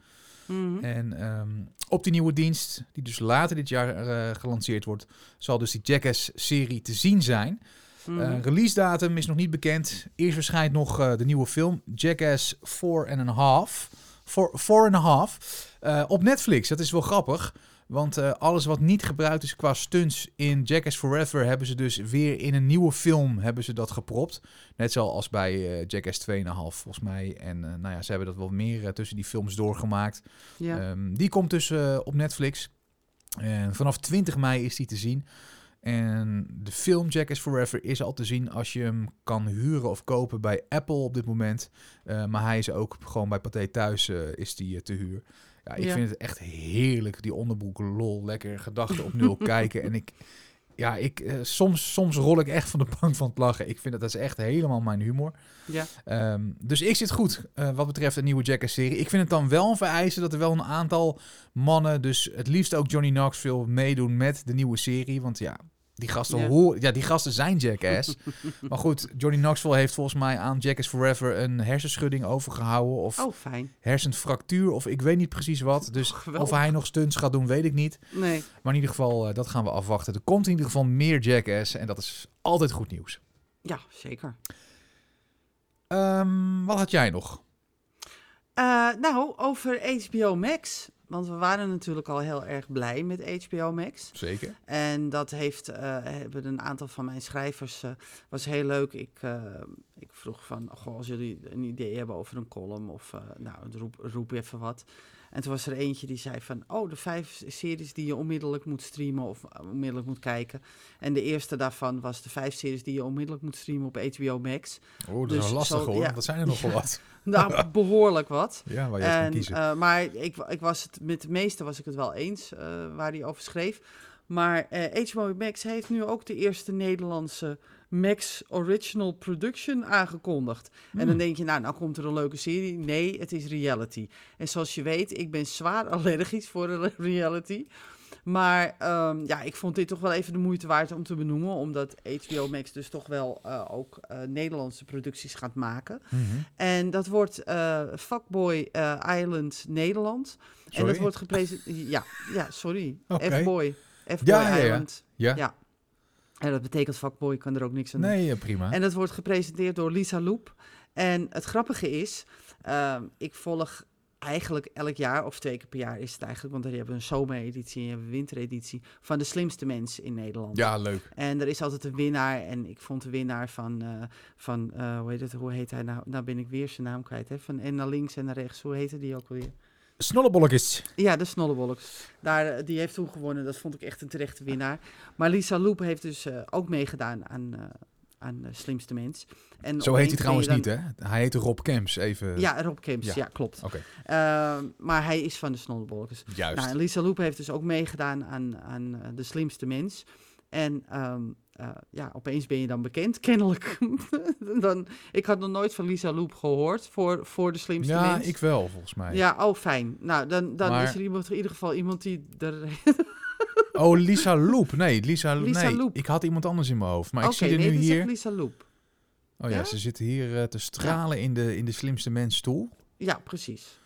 S3: Mhm.
S2: En ehm, op die nieuwe dienst, die dus later dit jaar gelanceerd wordt, zal dus die Jackass-serie te zien zijn. Eh, release datum is nog niet bekend. Eerst verschijnt nog eh, de nieuwe film Jackass 4 and a half. Four, four and a half. eh, op Netflix. Dat is wel grappig. Want alles wat niet gebruikt is qua stunts in Jackass Forever... hebben ze dus weer in een nieuwe film hebben ze dat gepropt. Net zoals bij eh Jackass 2,5 volgens mij. En nou ja, ze hebben dat wel meer tussen die films doorgemaakt.
S3: Ja.
S2: Ehm, die komt dus op Netflix. En vanaf 20 mei is die te zien. En de film Jackass Forever is al te zien als je hem kan huren of kopen bij Apple op dit moment. Eh, maar hij is ook gewoon bij Pathé Thuis eh, is die, eh, te huur. Ja, ik
S3: Ja.
S2: vind het echt heerlijk, die onderbroeken lol. Lekker gedachten op nul kijken. En ik, ja, ik, eh, soms, soms rol ik echt van de bank van het lachen. Ik vind dat, dat is echt helemaal mijn humor.
S3: ja.
S2: Ehm, dus ik zit goed eh, wat betreft de nieuwe Jackass-serie. Ik vind het dan wel een vereiste dat er wel een aantal mannen, dus het liefst ook Johnny Knoxville, meedoen met de nieuwe serie. Want ja, die gasten,
S3: Ja.
S2: hoor, ja, die gasten zijn Jackass. maar goed, Johnny Knoxville heeft volgens mij aan Jackass Forever een hersenschudding overgehouden. Of
S3: Oh, fijn.
S2: hersenfractuur, of ik weet niet precies wat. Dus
S3: Geweldig.
S2: of hij nog stunts gaat doen, weet ik niet.
S3: Nee.
S2: Maar in ieder geval, eh, dat gaan we afwachten. Er komt in ieder geval meer Jackass en dat is altijd goed nieuws.
S3: Ja, zeker.
S2: Ehm, wat had jij nog?
S3: Eh, nou, over HBO Max. Want we waren natuurlijk al heel erg blij met HBO Max.
S2: Zeker.
S3: En dat heeft, eh, hebben een aantal van mijn schrijvers, eh, was heel leuk. Ik, eh, ik vroeg van, goh, als jullie een idee hebben over een column of, nou, roep, roep even wat. En toen was er eentje die zei van, oh, de vijf series die je onmiddellijk moet streamen of eh, onmiddellijk moet kijken. En de eerste daarvan was de vijf series die je onmiddellijk moet streamen op HBO Max.
S2: Oh, dat
S3: Dus
S2: is wel lastig
S3: zo-
S2: hoor.
S3: ja.
S2: Dat zijn er nogal
S3: Ja.
S2: wat.
S3: Nou, behoorlijk wat.
S2: Ja, waar je
S3: En,
S2: kiezen.
S3: eh, maar ik, ik was het met de meeste was ik het wel eens eh, waar hij over schreef. Maar HBO Max heeft nu ook de eerste Nederlandse Max Original Production aangekondigd. En dan
S2: Hmm.
S3: denk je, nou, nou komt er een leuke serie. Nee, het is reality. En zoals je weet, ik ben zwaar allergisch voor reality. Maar ehm, ja, ik vond dit toch wel even de moeite waard om te benoemen. Omdat HBO Max dus toch wel eh, ook eh, Nederlandse producties gaat maken.
S2: Mhm.
S3: En dat wordt eh Fuckboy Island Nederland. En dat wordt gepresenteerd... Ja, ja, sorry.
S2: Oké.
S3: F-Boy. F-Boy
S2: Ja, ja, ja.
S3: Island.
S2: Ja?
S3: Ja. En dat betekent ik kan er ook niks aan doen.
S2: Nee, prima.
S3: En dat wordt gepresenteerd door Lisa Loep. En het grappige is, ehm, ik volg eigenlijk elk jaar, of twee keer per jaar is het eigenlijk, want die hebben een zomereditie en een wintereditie, van de slimste mensen in Nederland.
S2: Ja, leuk.
S3: En er is altijd een winnaar. En ik vond de winnaar van, eh, van eh, hoe heet het, hoe heet hij nou? Nou ben ik weer zijn naam kwijt, hè? Van en naar links en naar rechts. Hoe heette die ook alweer?
S2: Snollebolletjes.
S3: Ja, de Snollebollocks. Daar, eh, die heeft toen gewonnen. Dat vond ik echt een terechte winnaar. Maar Lisa Loep heeft dus eh, ook meegedaan aan, eh, aan de Slimste Mens. En
S2: Zo heet hij trouwens niet, hè? Hij heet Rob Kemps, even.
S3: Ja, Rob Kemps.
S2: Ja.
S3: Ja, klopt.
S2: Oké,
S3: Ehm, maar hij is van de Snollebollocks.
S2: juist.
S3: Nou, en Lisa Loep heeft dus ook meegedaan aan, aan De Slimste Mens. En ehm, eh, ja, opeens ben je dan bekend, kennelijk. dan, ik had nog nooit van Lisa Loep gehoord voor, voor De Slimste
S2: ja,
S3: Mens.
S2: ik wel, volgens mij.
S3: Ja, oh fijn. Nou, dan, dan
S2: Maar-
S3: is er iemand, in ieder geval iemand die er...
S2: Oh, Lisa Loep. Nee, Lisa,
S3: Lisa
S2: nee.
S3: Loep.
S2: Ik had iemand anders in mijn hoofd. Maar ik zie er
S3: nee,
S2: nu hier...
S3: Lisa Loep.
S2: Oh ja,
S3: Ja?
S2: ze zitten hier eh, te stralen in, de, in de slimste mensstoel.
S3: Ja, precies.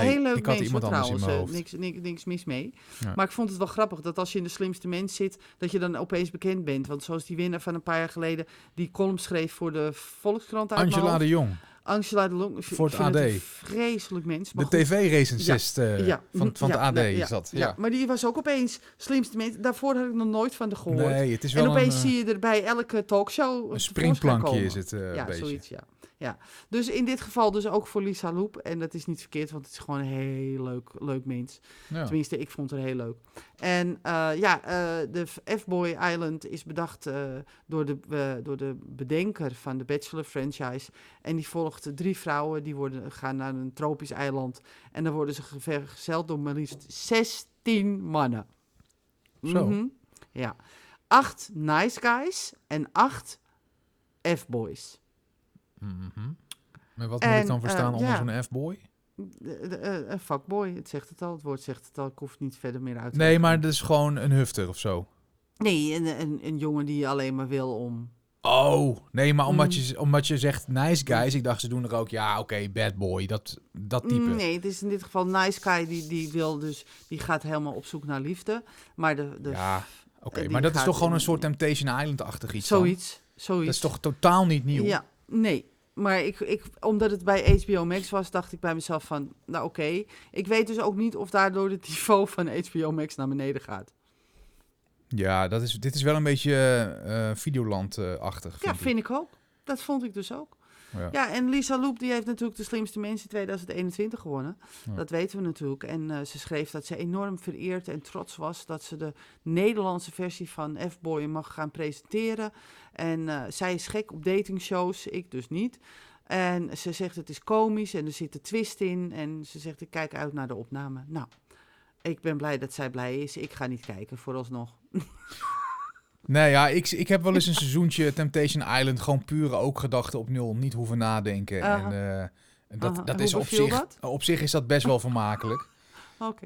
S2: Nee,
S3: heel leuk
S2: ik had
S3: mens,
S2: iemand
S3: hoor,
S2: anders in
S3: trouwens. eh, niks, niks, niks mis mee.
S2: Ja.
S3: Maar ik vond het wel grappig dat als je in de slimste mens zit, dat je dan opeens bekend bent. Want zoals die winnaar van een paar jaar geleden die column schreef voor de Volkskrant uit
S2: Angela de Jong,
S3: Angela de Long.
S2: Voor het AD.
S3: vreselijk mens. Maar
S2: de tv-recensist eh,
S3: Ja,
S2: van, van
S3: ja,
S2: het AD
S3: nou, ja, maar die was ook opeens slimste mens. Daarvoor had ik nog nooit van de gehoord.
S2: Nee, het is wel
S3: en opeens
S2: een, eh,
S3: zie je er bij elke talkshow
S2: een springplankje is het eh,
S3: ja,
S2: een
S3: zoiets, ja. ja. Dus in dit geval dus ook voor Lisa Loep. En dat is niet verkeerd, want het is gewoon een heel leuk, leuk mens. Tenminste, ik vond het heel leuk. En ja, de F-Boy Island is bedacht door, de, door de bedenker van de Bachelor franchise. En die volgt drie vrouwen, die worden, gaan naar een tropisch eiland. En dan worden ze vergezeld door maar liefst 16 mannen.
S2: Zo.
S3: Mhm. Ja. Acht nice guys en acht F-boys.
S2: Mhm. Maar wat moet
S3: En,
S2: ik dan verstaan
S3: eh,
S2: onder
S3: ja.
S2: zo'n F-boy?
S3: Eh, Een fuckboy, het zegt het al. Het woord zegt het al. Ik hoef het niet verder meer uit te
S2: Nee, maar dat is gewoon een hufter of zo.
S3: Nee, een, een, een jongen die je alleen maar wil om...
S2: Oh, nee, maar omdat,
S3: Mm.
S2: je, omdat je zegt nice guys, ik dacht ze doen er ook, ja, oké, bad boy, dat, dat type.
S3: Nee, het is in dit geval nice guy die, die wil dus... Die gaat helemaal op zoek naar liefde. Maar de... de
S2: Ja, oké,
S3: die
S2: maar dat is toch gewoon een soort Temptation Island-achtig iets dan?
S3: zoiets, zoiets.
S2: Dat is toch totaal niet nieuw?
S3: Ja, nee. maar ik, ik, omdat het bij HBO Max was, dacht ik bij mezelf van, nou oké. Ik weet dus ook niet of daardoor het niveau van HBO Max naar beneden gaat.
S2: Ja, dat is, dit is wel een beetje eh, Videoland-achtig.
S3: Ja, vind ik ook. Dat vond ik dus ook.
S2: Ja.
S3: Ja, en Lisa Loep die heeft natuurlijk de slimste mensen 2021 gewonnen.
S2: Ja.
S3: Dat weten we natuurlijk. En eh, ze schreef dat ze enorm vereerd en trots was dat ze de Nederlandse versie van F-Boy mag gaan presenteren. En zij is gek op datingshows, ik dus niet. En ze zegt het is komisch en er zit een twist in. En ze zegt ik kijk uit naar de opname. Nou, ik ben blij dat zij blij is. Ik ga niet kijken vooralsnog.
S2: Nee, ja, ik, ik heb wel eens een seizoentje Temptation Island gewoon pure ook gedachten op nul, niet hoeven nadenken. En, eh, en dat, dat
S3: En
S2: is op zich,
S3: dat?
S2: op zich is dat best wel vermakelijk.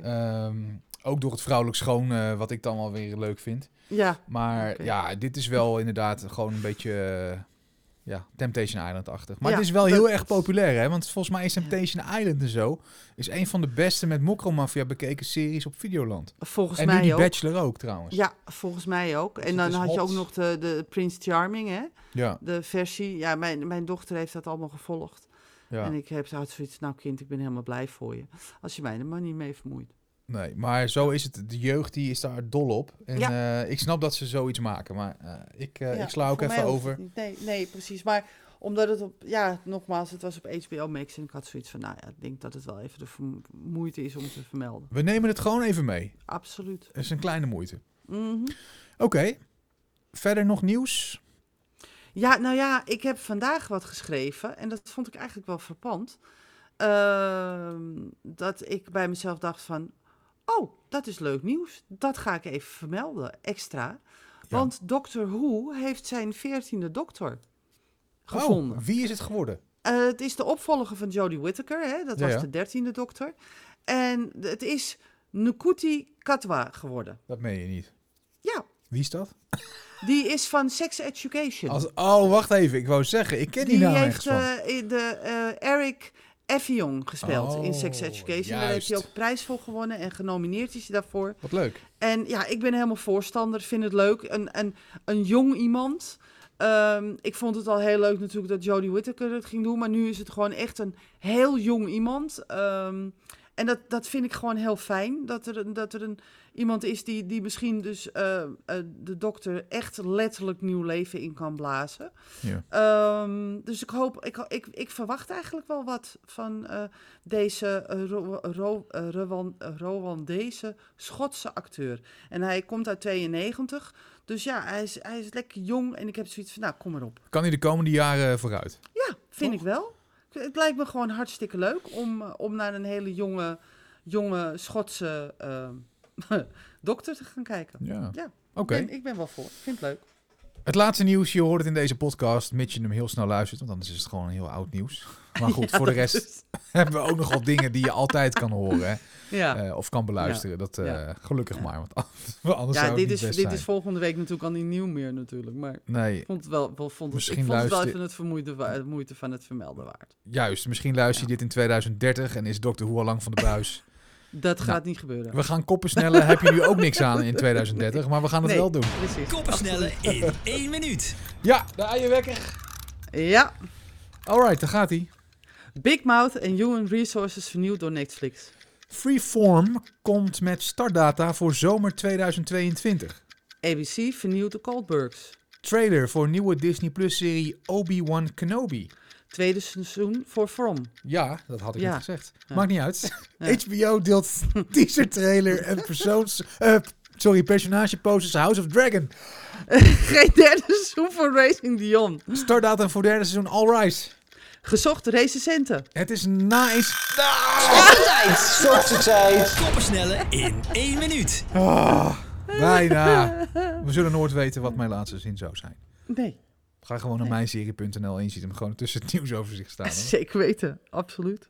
S2: Ehm, ook door het vrouwelijk schoon, eh, wat ik dan wel weer leuk vind.
S3: Ja,
S2: Maar ja, dit is wel inderdaad gewoon een beetje eh, ja, Temptation Island-achtig. Maar
S3: Ja,
S2: het is wel
S3: dat-
S2: heel erg populair, hè? Want volgens mij is Temptation Island en zo... is een van de beste met Mokromafia bekeken series op Videoland.
S3: volgens
S2: en
S3: mij
S2: die
S3: ook.
S2: Bachelor ook, trouwens.
S3: Ja, volgens mij ook.
S2: Dus
S3: En dan had je ook nog de, de Prince Charming, hè?
S2: Ja,
S3: De versie. Ja, mijn, mijn dochter heeft dat allemaal gevolgd.
S2: ja.
S3: En ik heb zoiets, nou kind, ik ben helemaal blij voor je. Als je mij er maar niet mee vermoeit.
S2: Nee, maar zo is het. De jeugd die is daar dol op. En
S3: Ja.
S2: eh, ik snap dat ze zoiets maken. Maar eh, ik, eh,
S3: Ja,
S2: ik sla ook even over.
S3: Nee, nee, precies. Maar omdat het op, ja, nogmaals, het was op HBO Max. En ik had zoiets van, nou ja, ik denk dat het wel even de moeite is om te vermelden.
S2: We nemen het gewoon even mee.
S3: Absoluut.
S2: Het is een kleine moeite.
S3: Mhm.
S2: Oké. Verder nog nieuws?
S3: Ja, nou ja, ik heb vandaag wat geschreven en dat vond ik eigenlijk wel verpand. Ehm, dat ik bij mezelf dacht van, oh, dat is leuk nieuws. Dat ga ik even vermelden, extra. Want Doctor Who heeft zijn veertiende dokter gevonden.
S2: Oh, wie is het geworden?
S3: Eh, het is de opvolger van Jodie Whittaker, hè? dat
S2: Ja,
S3: was
S2: ja.
S3: de dertiende dokter. En het is Nkuti Katwa geworden.
S2: Dat meen je niet.
S3: Ja,
S2: Wie is dat?
S3: die is van Sex Education.
S2: Als, oh, wacht even. Ik wou zeggen, ik ken die,
S3: Die
S2: naam
S3: heeft eh, de eh, Eric Effiong gespeeld in Sex
S2: Oh,
S3: Education. Daar heeft hij ook prijs voor gewonnen en genomineerd is hij daarvoor.
S2: Wat leuk.
S3: En ja, ik ben helemaal voorstander, vind het leuk. Een, een, een jong iemand. Ehm, ik vond het al heel leuk natuurlijk dat Jodie Whittaker het ging doen, maar nu is het gewoon echt een heel jong iemand. Ehm, en dat, dat vind ik gewoon heel fijn, dat er, dat er een, iemand is die, die misschien dus eh, eh, de dokter echt letterlijk nieuw leven in kan blazen.
S2: Ja.
S3: Ehm, dus ik hoop, ik, ik, ik verwacht eigenlijk wel wat van eh, deze Ro- Ro- Rwan- eh, Rwandese Schotse acteur. En hij komt uit 92, dus ja, hij is, hij is lekker jong en ik heb zoiets van, nou, kom maar op.
S2: Kan hij de komende jaren vooruit?
S3: Ja, vind
S2: Toch?
S3: ik wel. Het lijkt me gewoon hartstikke leuk om, om naar een hele jonge, jonge Schotse eh, dokter te gaan kijken.
S2: Ja.
S3: Ja,
S2: Oké.
S3: ik, ben, ik ben wel voor. Ik vind het leuk.
S2: Het laatste nieuws, je hoort het in deze podcast, mits je hem heel snel luistert, want anders is het gewoon heel oud nieuws. Maar goed,
S3: Ja,
S2: voor de rest
S3: is-
S2: hebben we ook nog wel dingen die je altijd kan horen hè,
S3: Ja.
S2: eh, of kan beluisteren. Dat, eh, gelukkig maar, want anders
S3: Ja,
S2: zou het
S3: dit, is, dit
S2: zijn.
S3: is volgende week natuurlijk al niet nieuw meer natuurlijk. Maar ik
S2: Nee,
S3: vond het wel, wel, vond het,
S2: Misschien
S3: ik vond het wel even het vermoeide, moeite van het vermelden waard.
S2: juist. Misschien luister je dit in 2030 en is Dr. Who al lang van de buis.
S3: Dat
S2: Nou,
S3: gaat niet gebeuren.
S2: We gaan koppen snellen, heb je nu ook niks aan in 2030, maar we gaan het
S3: Nee.
S2: wel doen.
S3: Precies.
S1: Koppensnellen in één minuut.
S2: Ja, de eierwekker.
S3: Ja,
S2: Alright, daar gaat hij.
S3: Big Mouth en Human Resources vernieuwd door Netflix.
S2: Freeform komt met startdata voor zomer 2022.
S3: ABC vernieuwt de Goldbergs.
S2: Trailer voor nieuwe Disney Plus serie Obi-Wan Kenobi.
S3: Tweede seizoen voor From.
S2: Ja, dat had ik
S3: Ja.
S2: net gezegd.
S3: Ja.
S2: Maakt niet uit.
S3: Ja.
S2: HBO deelt teaser trailer en persoons... eh, sorry, personage posters House of Dragon.
S3: Geen derde seizoen voor Racing Dion.
S2: Startdatum voor derde seizoen All Rise.
S3: Gezochte recensenten.
S2: Het is na eens...
S1: Koppensnellen in één minuut.
S2: Ah, bijna. We zullen nooit weten wat mijn laatste zin zou zijn.
S3: Nee,
S2: Ga gewoon naar mijnserie.nl en je ziet hem gewoon tussen het nieuwsoverzicht staan. hoor.
S3: zeker weten. Absoluut.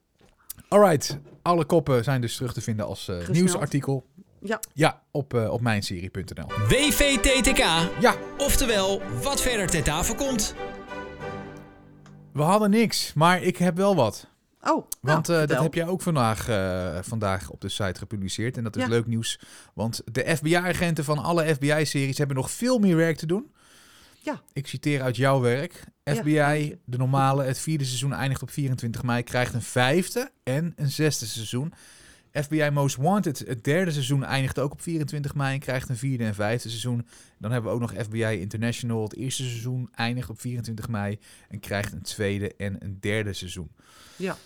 S2: Alright, alle koppen zijn dus terug te vinden als eh, nieuwsartikel.
S3: Ja.
S2: Ja, op, eh, op mijnserie.nl.
S1: WVTTK.
S2: Ja,
S1: Oftewel, wat verder ter tafel komt.
S2: we hadden niks, maar ik heb wel wat.
S3: Oh, nou,
S2: Want eh, dat heb jij ook vandaag, eh, vandaag op de site gepubliceerd. En dat is
S3: Ja.
S2: leuk nieuws. Want de FBI-agenten van alle FBI-series hebben nog veel meer werk te doen.
S3: Ja.
S2: Ik citeer uit jouw werk. FBI, de normale, het vierde seizoen eindigt op 24 mei, krijgt een vijfde en een zesde seizoen. FBI Most Wanted, het derde seizoen, eindigt ook op 24 mei en krijgt een vierde en vijfde seizoen. Dan hebben we ook nog FBI International, het eerste seizoen, eindigt op 24 mei en krijgt een tweede en een derde seizoen.
S3: Ja.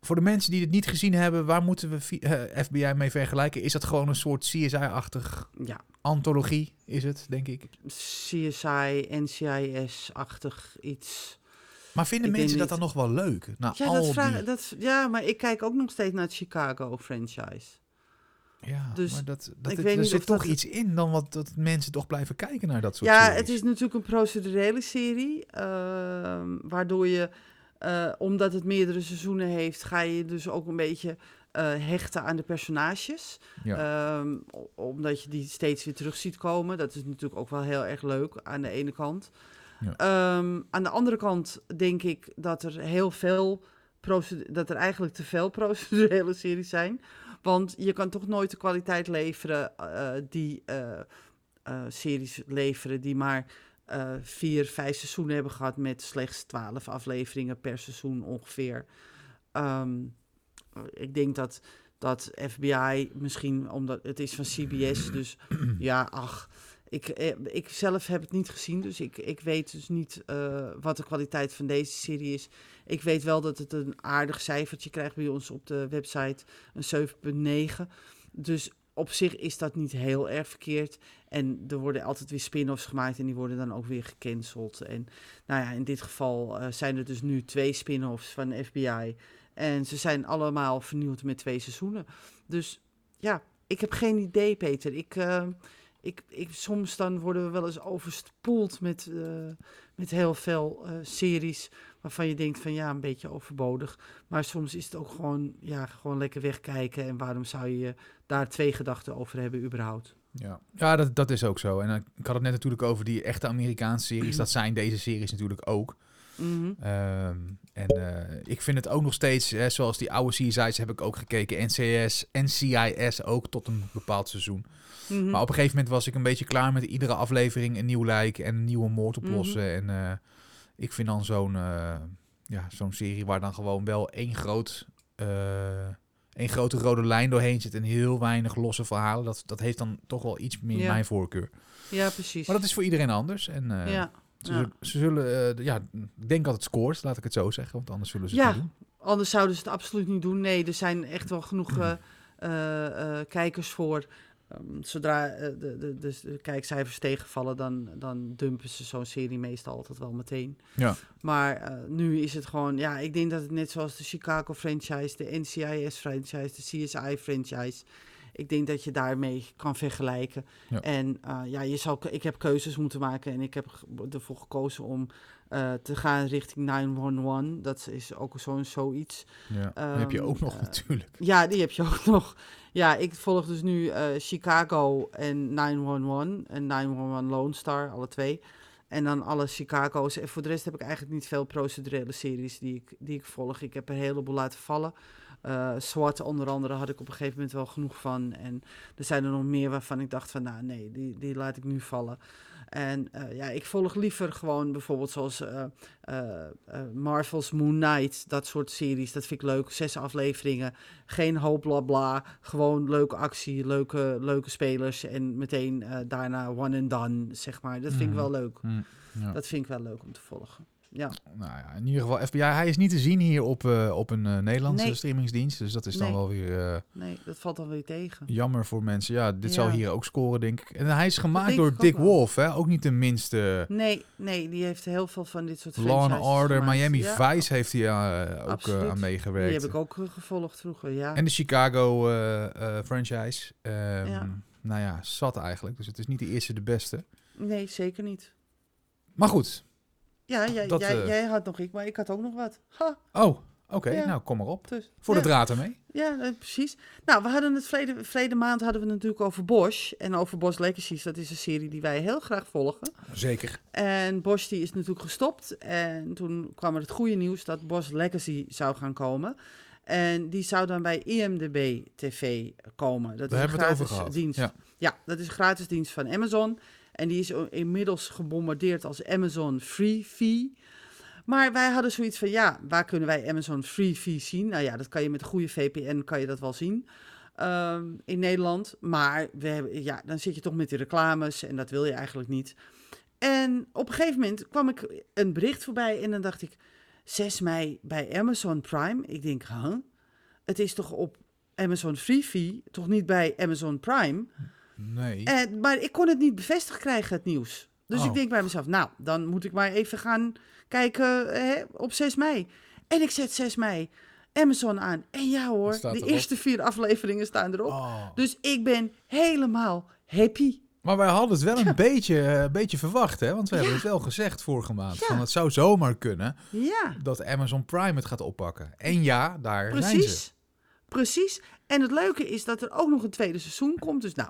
S2: Voor de mensen die het niet gezien hebben, waar moeten we vi- eh, FBI mee vergelijken? Is dat gewoon een soort CSI-achtig
S3: Ja,
S2: antologie, is het, denk ik?
S3: CSI, NCIS-achtig iets.
S2: Maar vinden
S3: Ik
S2: mensen dat dan nog wel leuk? Na
S3: Ja,
S2: al
S3: dat
S2: die...
S3: vraag, dat, ja, maar ik kijk ook nog steeds naar het Chicago-franchise.
S2: Ja,
S3: Dus
S2: maar dat, dat,
S3: ik
S2: het-
S3: weet
S2: er zit toch
S3: dat-
S2: iets in dan wat dat mensen toch blijven kijken naar dat soort
S3: Ja,
S2: series.
S3: het is natuurlijk een procedurele serie. ehm, waardoor je, eh, omdat het meerdere seizoenen heeft, ga je dus ook een beetje hechten aan de personages.
S2: Ja.
S3: Ehm, omdat je die steeds weer terug ziet komen. Dat is natuurlijk ook wel heel erg leuk aan de ene kant.
S2: Ja.
S3: Ehm, aan de andere kant denk ik dat er heel veel dat er eigenlijk te veel procedurele series zijn. Want je kan toch nooit de kwaliteit leveren eh, die eh, eh, series leveren die maar eh, vier, vijf seizoenen hebben gehad met slechts twaalf afleveringen per seizoen ongeveer. Ehm, ik denk dat, dat FBI misschien, omdat het is van CBS, dus ja, ach. Ik, eh, ik zelf heb het niet gezien, dus ik, ik weet dus niet eh, wat de kwaliteit van deze serie is. Ik weet wel dat het een aardig cijfertje krijgt bij ons op de website, een 7,9. Dus op zich is dat niet heel erg verkeerd. En er worden altijd weer spin-offs gemaakt en die worden dan ook weer gecanceld. En nou ja, in dit geval eh, zijn er dus nu twee spin-offs van FBI. En ze zijn allemaal vernieuwd met twee seizoenen. Dus ja, ik heb geen idee, Peter. Ik, eh, ik, ik, soms dan worden we wel eens overspoeld met, eh, met heel veel eh, series waarvan je denkt van ja, een beetje overbodig. Maar soms is het ook gewoon, ja, gewoon lekker wegkijken. En waarom zou je daar twee gedachten over hebben überhaupt?
S2: Ja, ja dat, dat is ook zo. En eh, ik had het net natuurlijk over die echte Amerikaanse series. Dat zijn deze series natuurlijk ook.
S3: Mhm.
S2: Ehm, en eh, ik vind het ook nog steeds, hè, zoals die oude CSI's heb ik ook gekeken. NCS, NCIS ook tot een bepaald seizoen.
S3: Mhm.
S2: Maar op een gegeven moment was ik een beetje klaar met iedere aflevering een nieuw lijk en een nieuwe moord oplossen.
S3: Mhm.
S2: En eh, ik vind dan zo'n eh, ja, zo'n serie waar dan gewoon wel één groot... één grote rode lijn doorheen zit en heel weinig losse verhalen. Dat, dat heeft dan toch wel iets meer
S3: Ja.
S2: mijn voorkeur.
S3: ja, precies.
S2: Maar dat is voor iedereen anders. En
S3: ja.
S2: Ze,
S3: ja.
S2: zullen- ze zullen, eh, ja, ik denk dat het scoort, laat ik het zo zeggen. Want anders zullen ze
S3: Ja.
S2: het niet doen.
S3: Anders zouden ze het absoluut niet doen. Nee, er zijn echt wel genoeg eh, eh, kijkers voor. Ehm, zodra de, de, de, de kijkcijfers tegenvallen, dan, dan dumpen ze zo'n serie meestal altijd wel meteen.
S2: Ja.
S3: Maar nu is het gewoon, ja, ik denk dat het net zoals de Chicago franchise, de NCIS franchise, de CSI franchise. Ik denk dat je daarmee kan vergelijken.
S2: Ja.
S3: En eh, ja, je zal, ik heb keuzes moeten maken en ik heb ervoor gekozen om eh, te gaan richting 911. Dat is ook zo'n zoiets.
S2: Ja. Dat heb je
S3: Ehm,
S2: ook nog
S3: eh,
S2: natuurlijk.
S3: Ja, die heb je ook nog. Ja, ik volg dus nu Chicago en 911 en 911 Lone Star, alle twee. En dan alle Chicago's. En voor de rest heb ik eigenlijk niet veel procedurele series die ik, die ik volg. Ik heb er een heleboel laten vallen. Eh SWAT onder andere had ik op een gegeven moment wel genoeg van. En er zijn er nog meer waarvan ik dacht van, nou nee, die, die laat ik nu vallen. En eh, ja, ik volg liever gewoon bijvoorbeeld zoals eh, eh, Marvel's Moon Knight, dat soort series. Dat vind ik leuk. Zes afleveringen, geen hoop bla bla. Gewoon leuke actie, leuke, leuke spelers. En meteen daarna one and done, zeg maar. Dat vind ik
S2: Mhm.
S3: wel leuk.
S2: Hm, ja.
S3: Dat vind ik wel leuk om te volgen. Ja,
S2: Nou ja, in ieder geval FBI. Hij is niet te zien hier op, eh, op een eh, Nederlandse
S3: Nee.
S2: streamingsdienst. Dus dat is dan
S3: Nee.
S2: wel weer eh,
S3: nee, dat valt dan weer tegen.
S2: jammer voor mensen. Ja, dit zal hier ook scoren, denk ik. En hij is gemaakt door Dick. Wolf, hè? Ook niet de minste.
S3: Nee, nee, die heeft heel veel van dit soort
S2: Law and Order,
S3: gemaakt.
S2: Miami
S3: Ja,
S2: Vice heeft hij ook aan
S3: Die
S2: meegewerkt.
S3: heb ik ook gevolgd vroeger, ja.
S2: En de Chicago franchise. Ehm,
S3: Ja.
S2: Nou ja, zat eigenlijk. Dus het is niet de eerste de beste.
S3: Nee, zeker niet.
S2: Maar goed.
S3: Ja, jij,
S2: Dat,
S3: jij,
S2: eh,
S3: jij had nog ik, maar ik had ook nog wat. Ha,
S2: Oh, oké.
S3: Ja.
S2: Nou, kom maar op.
S3: dus,
S2: Voor
S3: ja.
S2: de draad ermee.
S3: Ja, eh, precies. Nou, we hadden het verleden, verleden maand hadden we het natuurlijk over Bosch. En over Bosch Legacies. Dat is een serie die wij heel graag volgen.
S2: Zeker.
S3: En Bosch die is natuurlijk gestopt. En toen kwam er het goede nieuws dat Bosch Legacy zou gaan komen. En die zou dan bij IMDB TV komen. Dat
S2: Daar
S3: is een
S2: hebben we het over
S3: gratis
S2: gehad.
S3: dienst.
S2: Ja.
S3: Ja, dat is een gratis dienst van Amazon. En die is inmiddels gebombardeerd als Amazon Free Fee. Maar wij hadden zoiets van, ja, waar kunnen wij Amazon Free Fee zien? Nou ja, dat kan je met een goede VPN, kan je dat wel zien ehm, in Nederland. Maar we hebben, ja, dan zit je toch met die reclames en dat wil je eigenlijk niet. En op een gegeven moment kwam ik een bericht voorbij en dan dacht ik, 6 mei bij Amazon Prime. Ik denk, huh? Het is toch op Amazon Free Fee, toch niet bij Amazon Prime?
S2: Nee.
S3: En, maar ik kon het niet bevestigd krijgen, het nieuws. Dus
S2: Oh.
S3: ik denk bij mezelf, nou, dan moet ik maar even gaan kijken hè, op 6 mei. En ik zet 6 mei Amazon aan. En ja hoor, de
S2: erop?
S3: eerste vier afleveringen staan erop.
S2: Oh.
S3: Dus ik ben helemaal happy.
S2: Maar wij hadden het wel een beetje, eh, een beetje verwacht, hè? Want we hebben het wel gezegd vorige maand.
S3: Ja.
S2: Van het zou zomaar kunnen
S3: Ja,
S2: dat Amazon Prime het gaat oppakken. En ja, daar zijn ze.
S3: precies. Precies. En het leuke is dat er ook nog een tweede seizoen komt. Dus nou,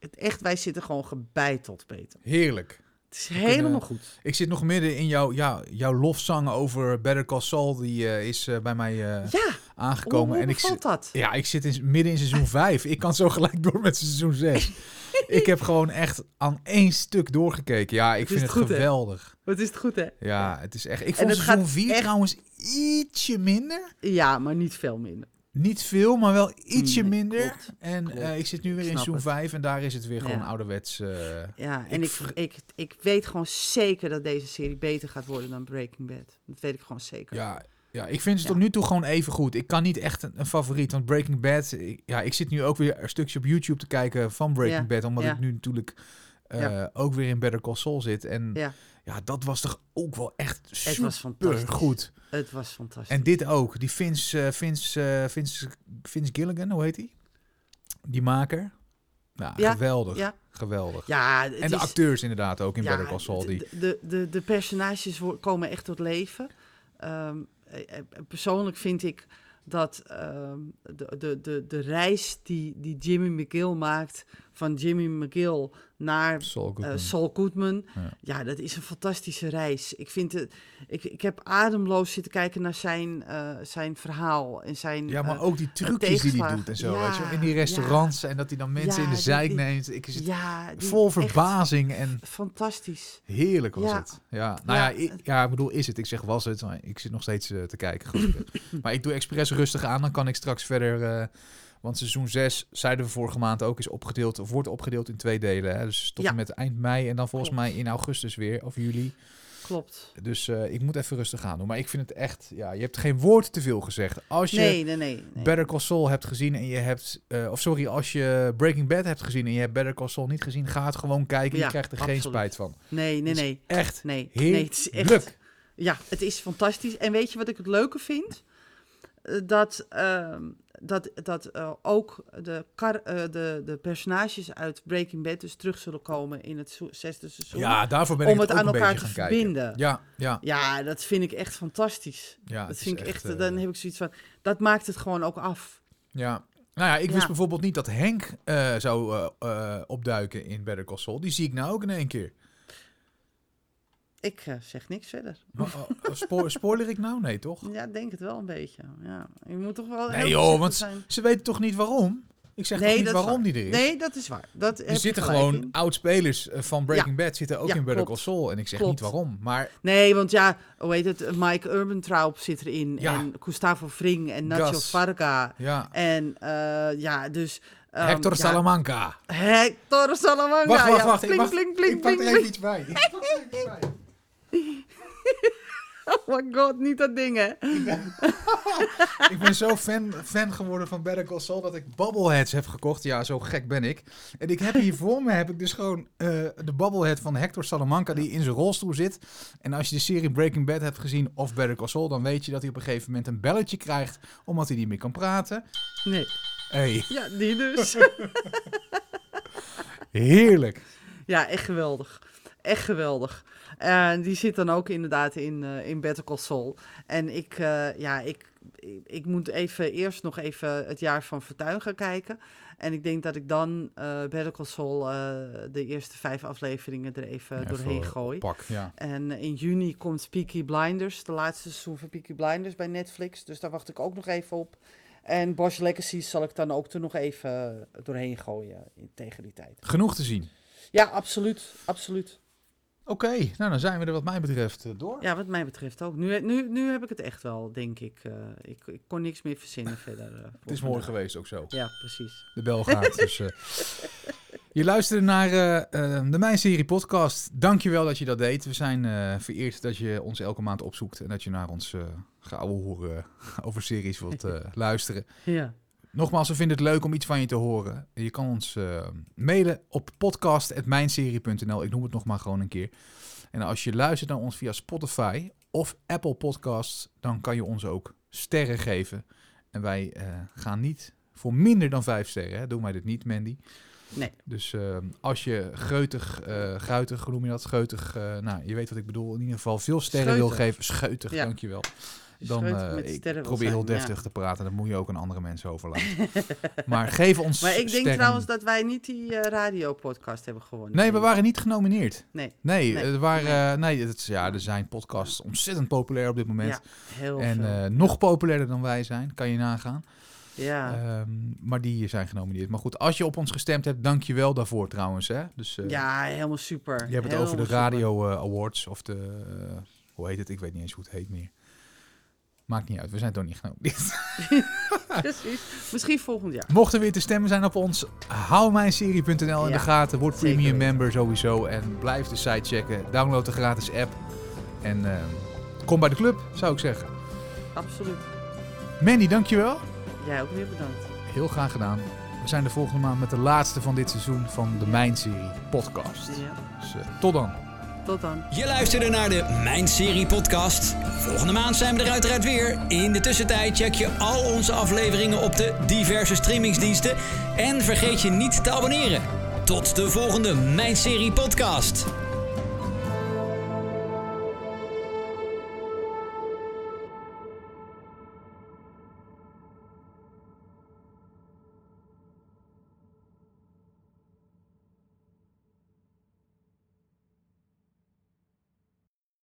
S3: het echt, wij zitten gewoon gebeiteld, Peter.
S2: Heerlijk.
S3: Het is helemaal
S2: kunnen-
S3: goed.
S2: Ik zit nog midden in jouw, ja, jouw lofzang over Better Call Saul. Die eh, is eh, bij mij eh,
S3: Ja,
S2: aangekomen.
S3: hoe
S2: en ik,
S3: dat?
S2: Ja, ik zit in, midden in seizoen 5. Ik kan zo gelijk door met seizoen 6. ik heb gewoon echt aan één stuk doorgekeken. Ja, ik vind het
S3: goed,
S2: geweldig.
S3: Wat is het goed, hè?
S2: Ja, het is echt. Ik
S3: En
S2: vond
S3: het
S2: seizoen
S3: gaat
S2: 4
S3: echt-
S2: trouwens ietsje minder.
S3: Ja, maar niet veel minder.
S2: Niet veel, maar wel ietsje
S3: Nee,
S2: minder.
S3: klopt,
S2: en
S3: klopt.
S2: eh, ik zit nu weer in seizoen
S3: het.
S2: 5 en daar is het weer gewoon
S3: Ja.
S2: ouderwets. eh,
S3: Ja, en ik, ik, ik, weet gewoon zeker dat deze serie beter gaat worden dan Breaking Bad. Dat weet ik gewoon zeker.
S2: ja, ja, ik vind ze
S3: Ja.
S2: tot nu toe gewoon even goed. Ik kan niet echt een, een favoriet, want Breaking Bad... Ik, ja, ik zit nu ook weer een stukje op YouTube te kijken van Breaking
S3: Ja,
S2: Bad, omdat ik nu natuurlijk eh,
S3: Ja.
S2: ook weer in Better Call Saul zit. En ja.
S3: Ja.
S2: dat was toch ook wel echt
S3: Het
S2: super
S3: was fantastisch.
S2: goed.
S3: Het was fantastisch.
S2: En dit ook. Die Vince, eh, Vince, eh, Vince, Vince Gilligan, hoe heet hij? Die maker. Nou,
S3: Ja,
S2: geweldig.
S3: ja.
S2: Geweldig.
S3: ja, het
S2: en de
S3: is-
S2: acteurs inderdaad ook in Better Call Saul. Die,
S3: De, de, de, de personages komen echt tot leven. Ehm, eh, eh, persoonlijk vind ik dat ehm, de, de, de, de reis die, die Jimmy McGill maakt van Jimmy McGill naar
S2: Saul
S3: eh,
S2: Goodman.
S3: Saul Goodman.
S2: Ja.
S3: Ja. dat is een fantastische reis. Ik, vind het, ik, ik heb ademloos zitten kijken naar zijn, eh, zijn verhaal en zijn...
S2: ja, maar
S3: eh,
S2: ook die trucjes die hij doet en zo.
S3: Ja,
S2: weet je. In die restaurants en dat hij dan mensen in de zijk neemt. Ik zit
S3: ja,
S2: vol verbazing en
S3: Fantastisch.
S2: heerlijk was
S3: Ja.
S2: het. Ja, nou ja,
S3: Ja.
S2: ik, ja, ik bedoel, is het? Ik zeg was het, maar ik zit nog steeds te kijken. maar ik doe expres rustig aan, dan kan ik straks verder... want seizoen 6, zeiden we vorige maand ook, is opgedeeld, of wordt opgedeeld in twee delen. Hè? Dus tot
S3: Ja.
S2: en met eind mei en dan volgens
S3: Klopt.
S2: mij in augustus weer, of juli.
S3: Klopt.
S2: Dus eh, ik moet even rustig aan doen. Maar ik vind het echt, ja, je hebt geen woord te veel gezegd. Als je
S3: Nee, nee, nee.
S2: Better Call Saul hebt gezien en je hebt, eh, of sorry, als je Breaking Bad hebt gezien en je hebt Better Call Saul niet gezien, ga het gewoon kijken. je krijgt er geen spijt van.
S3: Nee, nee, nee.
S2: Echt
S3: Nee, nee, het is echt... Ja, het is fantastisch. En weet je wat ik het leuke vind? Eh, Dat, ehm, dat, dat eh, ook de, kar, eh, de, de personages uit Breaking Bad dus terug zullen komen in het zesde seizoen.
S2: Ja, daarvoor ben
S3: om
S2: ik
S3: het
S2: ook
S3: aan
S2: een
S3: elkaar te verbinden.
S2: Ja, ja,
S3: Ja, dat vind ik echt fantastisch.
S2: ja.
S3: dat
S2: het
S3: vind ik echt,
S2: eh,
S3: dan heb ik zoiets van, dat maakt het gewoon ook af.
S2: Ja. Nou ja, ik wist
S3: Ja.
S2: bijvoorbeeld niet dat Henk zou opduiken in Better Call Saul. Die zie ik nou ook in één keer.
S3: Ik eh, zeg niks verder.
S2: Maar, oh, spo- spoiler ik nou? Nee, toch?
S3: Ja, ik denk het wel een beetje. Ja, je moet toch wel
S2: Nee joh, want
S3: zijn.
S2: ze weten toch niet waarom? Ik zeg
S3: Nee,
S2: niet waarom
S3: waar.
S2: die er is?
S3: Nee, dat is waar. Dat
S2: Er zitten gewoon oud-spelers eh, van Breaking Bad zitten ook
S3: Ja,
S2: in Better Call. Saul. En ik zeg
S3: Klopt.
S2: niet waarom. Maar
S3: Nee, want ja, hoe heet het? Mike Urbantraub zit erin.
S2: Ja.
S3: En Gustavo Fring en Nacho
S2: Gas.
S3: Varga.
S2: ja,
S3: En eh, ja, dus... ehm,
S2: Hector Salamanca.
S3: Hector Salamanca.
S2: Wacht, wacht, wacht. ik
S3: Pling,
S2: mag-
S3: pling, pling,
S2: ik pak er even iets bij. Ik pak er even iets bij.
S3: Oh my god, niet dat ding, hè?
S2: Ik ben zo fan, fan geworden van Better Call Saul dat ik bobbleheads heb gekocht. Ja, zo gek ben ik. En ik heb hier voor me heb ik dus gewoon eh, de bobblehead van Hector Salamanca die in zijn rolstoel zit. En als je de serie Breaking Bad hebt gezien of Better Call Saul, dan weet je dat hij op een gegeven moment een belletje krijgt omdat hij niet meer kan praten.
S3: Nee.
S2: Hey,
S3: Ja, die dus.
S2: heerlijk.
S3: ja, echt geweldig. Echt geweldig. En die zit dan ook inderdaad in, eh in Better Call Saul. En ik, eh, ja, ik, ik, ik moet even eerst nog even het jaar van Fortuin gaan kijken. En ik denk dat ik dan eh Better Call Saul de eerste vijf afleveringen er even doorheen gooi.
S2: Pak, ja.
S3: En in juni komt Peaky Blinders, de laatste seizoen van Peaky Blinders bij Netflix. Dus daar wacht ik ook nog even op. En Bosch Legacy zal ik dan ook er nog even doorheen gooien in- tegen die tijd.
S2: Genoeg te zien.
S3: Ja, absoluut. Absoluut.
S2: Oké, nou dan zijn we er wat mij betreft eh, door.
S3: Ja, wat mij betreft ook. Nu, nu, nu heb ik het echt wel, denk ik. Eh, ik, ik kon niks meer verzinnen verder. eh,
S2: Het is mooi geweest ook zo.
S3: Ja, precies.
S2: De bel gaat. dus, je luisterde naar de Mijn Serie podcast. Dankjewel dat je dat deed. We zijn vereerd dat je ons elke maand opzoekt en dat je naar ons uh, horen over series wilt luisteren.
S3: Ja.
S2: Nogmaals, we vinden het leuk om iets van je te horen. Je kan ons eh, mailen op podcast.mijnserie.nl. Ik noem het nog maar gewoon een keer. En als je luistert naar ons via Spotify of Apple Podcasts, dan kan je ons ook sterren geven. En wij eh, gaan niet voor minder dan vijf sterren. Hè? Doen wij dit niet, Mandy.
S3: Nee.
S2: Dus eh, als je geutig, eh guitig, hoe noem je dat? Geutig, nou, je weet wat ik bedoel. In ieder geval veel sterren wil geven. Scheutig,
S3: Ja.
S2: dankjewel. Dan, eh,
S3: met
S2: ik probeer heel
S3: ja.
S2: deftig te praten. Dan moet je ook aan andere mensen overlaten. maar geef ons
S3: Maar ik denk
S2: sterren.
S3: trouwens dat wij niet die eh radiopodcast hebben gewonnen.
S2: Nee, we waren niet genomineerd.
S3: Nee.
S2: Nee,
S3: Nee.
S2: er, waren, nee. het is- ja, er zijn podcasts ontzettend populair op dit moment.
S3: Ja, heel
S2: en
S3: veel.
S2: eh, nog populairder dan wij zijn, kan je nagaan.
S3: ja.
S2: Ehm, maar die zijn genomineerd. Maar goed, als je op ons gestemd hebt, dank je wel daarvoor trouwens. Hè? Dus, eh,
S3: ja, helemaal super.
S2: Je hebt het over de. Radio eh, Awards of de... eh, hoe heet het? Ik weet niet eens hoe het heet meer. Maakt niet uit, we zijn toch niet genomineerd.
S3: Precies. Misschien volgend jaar.
S2: Mocht er weer te stemmen zijn op ons, hou mijnserie.nl in
S3: Ja,
S2: de gaten. Word premium member sowieso. En blijf de site checken. Download de gratis app. En eh, kom bij de club, zou ik zeggen.
S3: Absoluut.
S2: Mandy, dankjewel.
S3: Jij ook weer bedankt.
S2: Heel graag gedaan. We zijn de volgende maand met de laatste van dit seizoen van de Mijn-serie podcast.
S3: Ja.
S2: Dus eh, tot dan.
S3: Tot dan.
S1: Je luisterde naar de Mijn Serie podcast. Volgende maand zijn we er uiteraard weer. In de tussentijd check je al onze afleveringen op de diverse streamingsdiensten. En vergeet je niet te abonneren. Tot de volgende Mijn Serie podcast.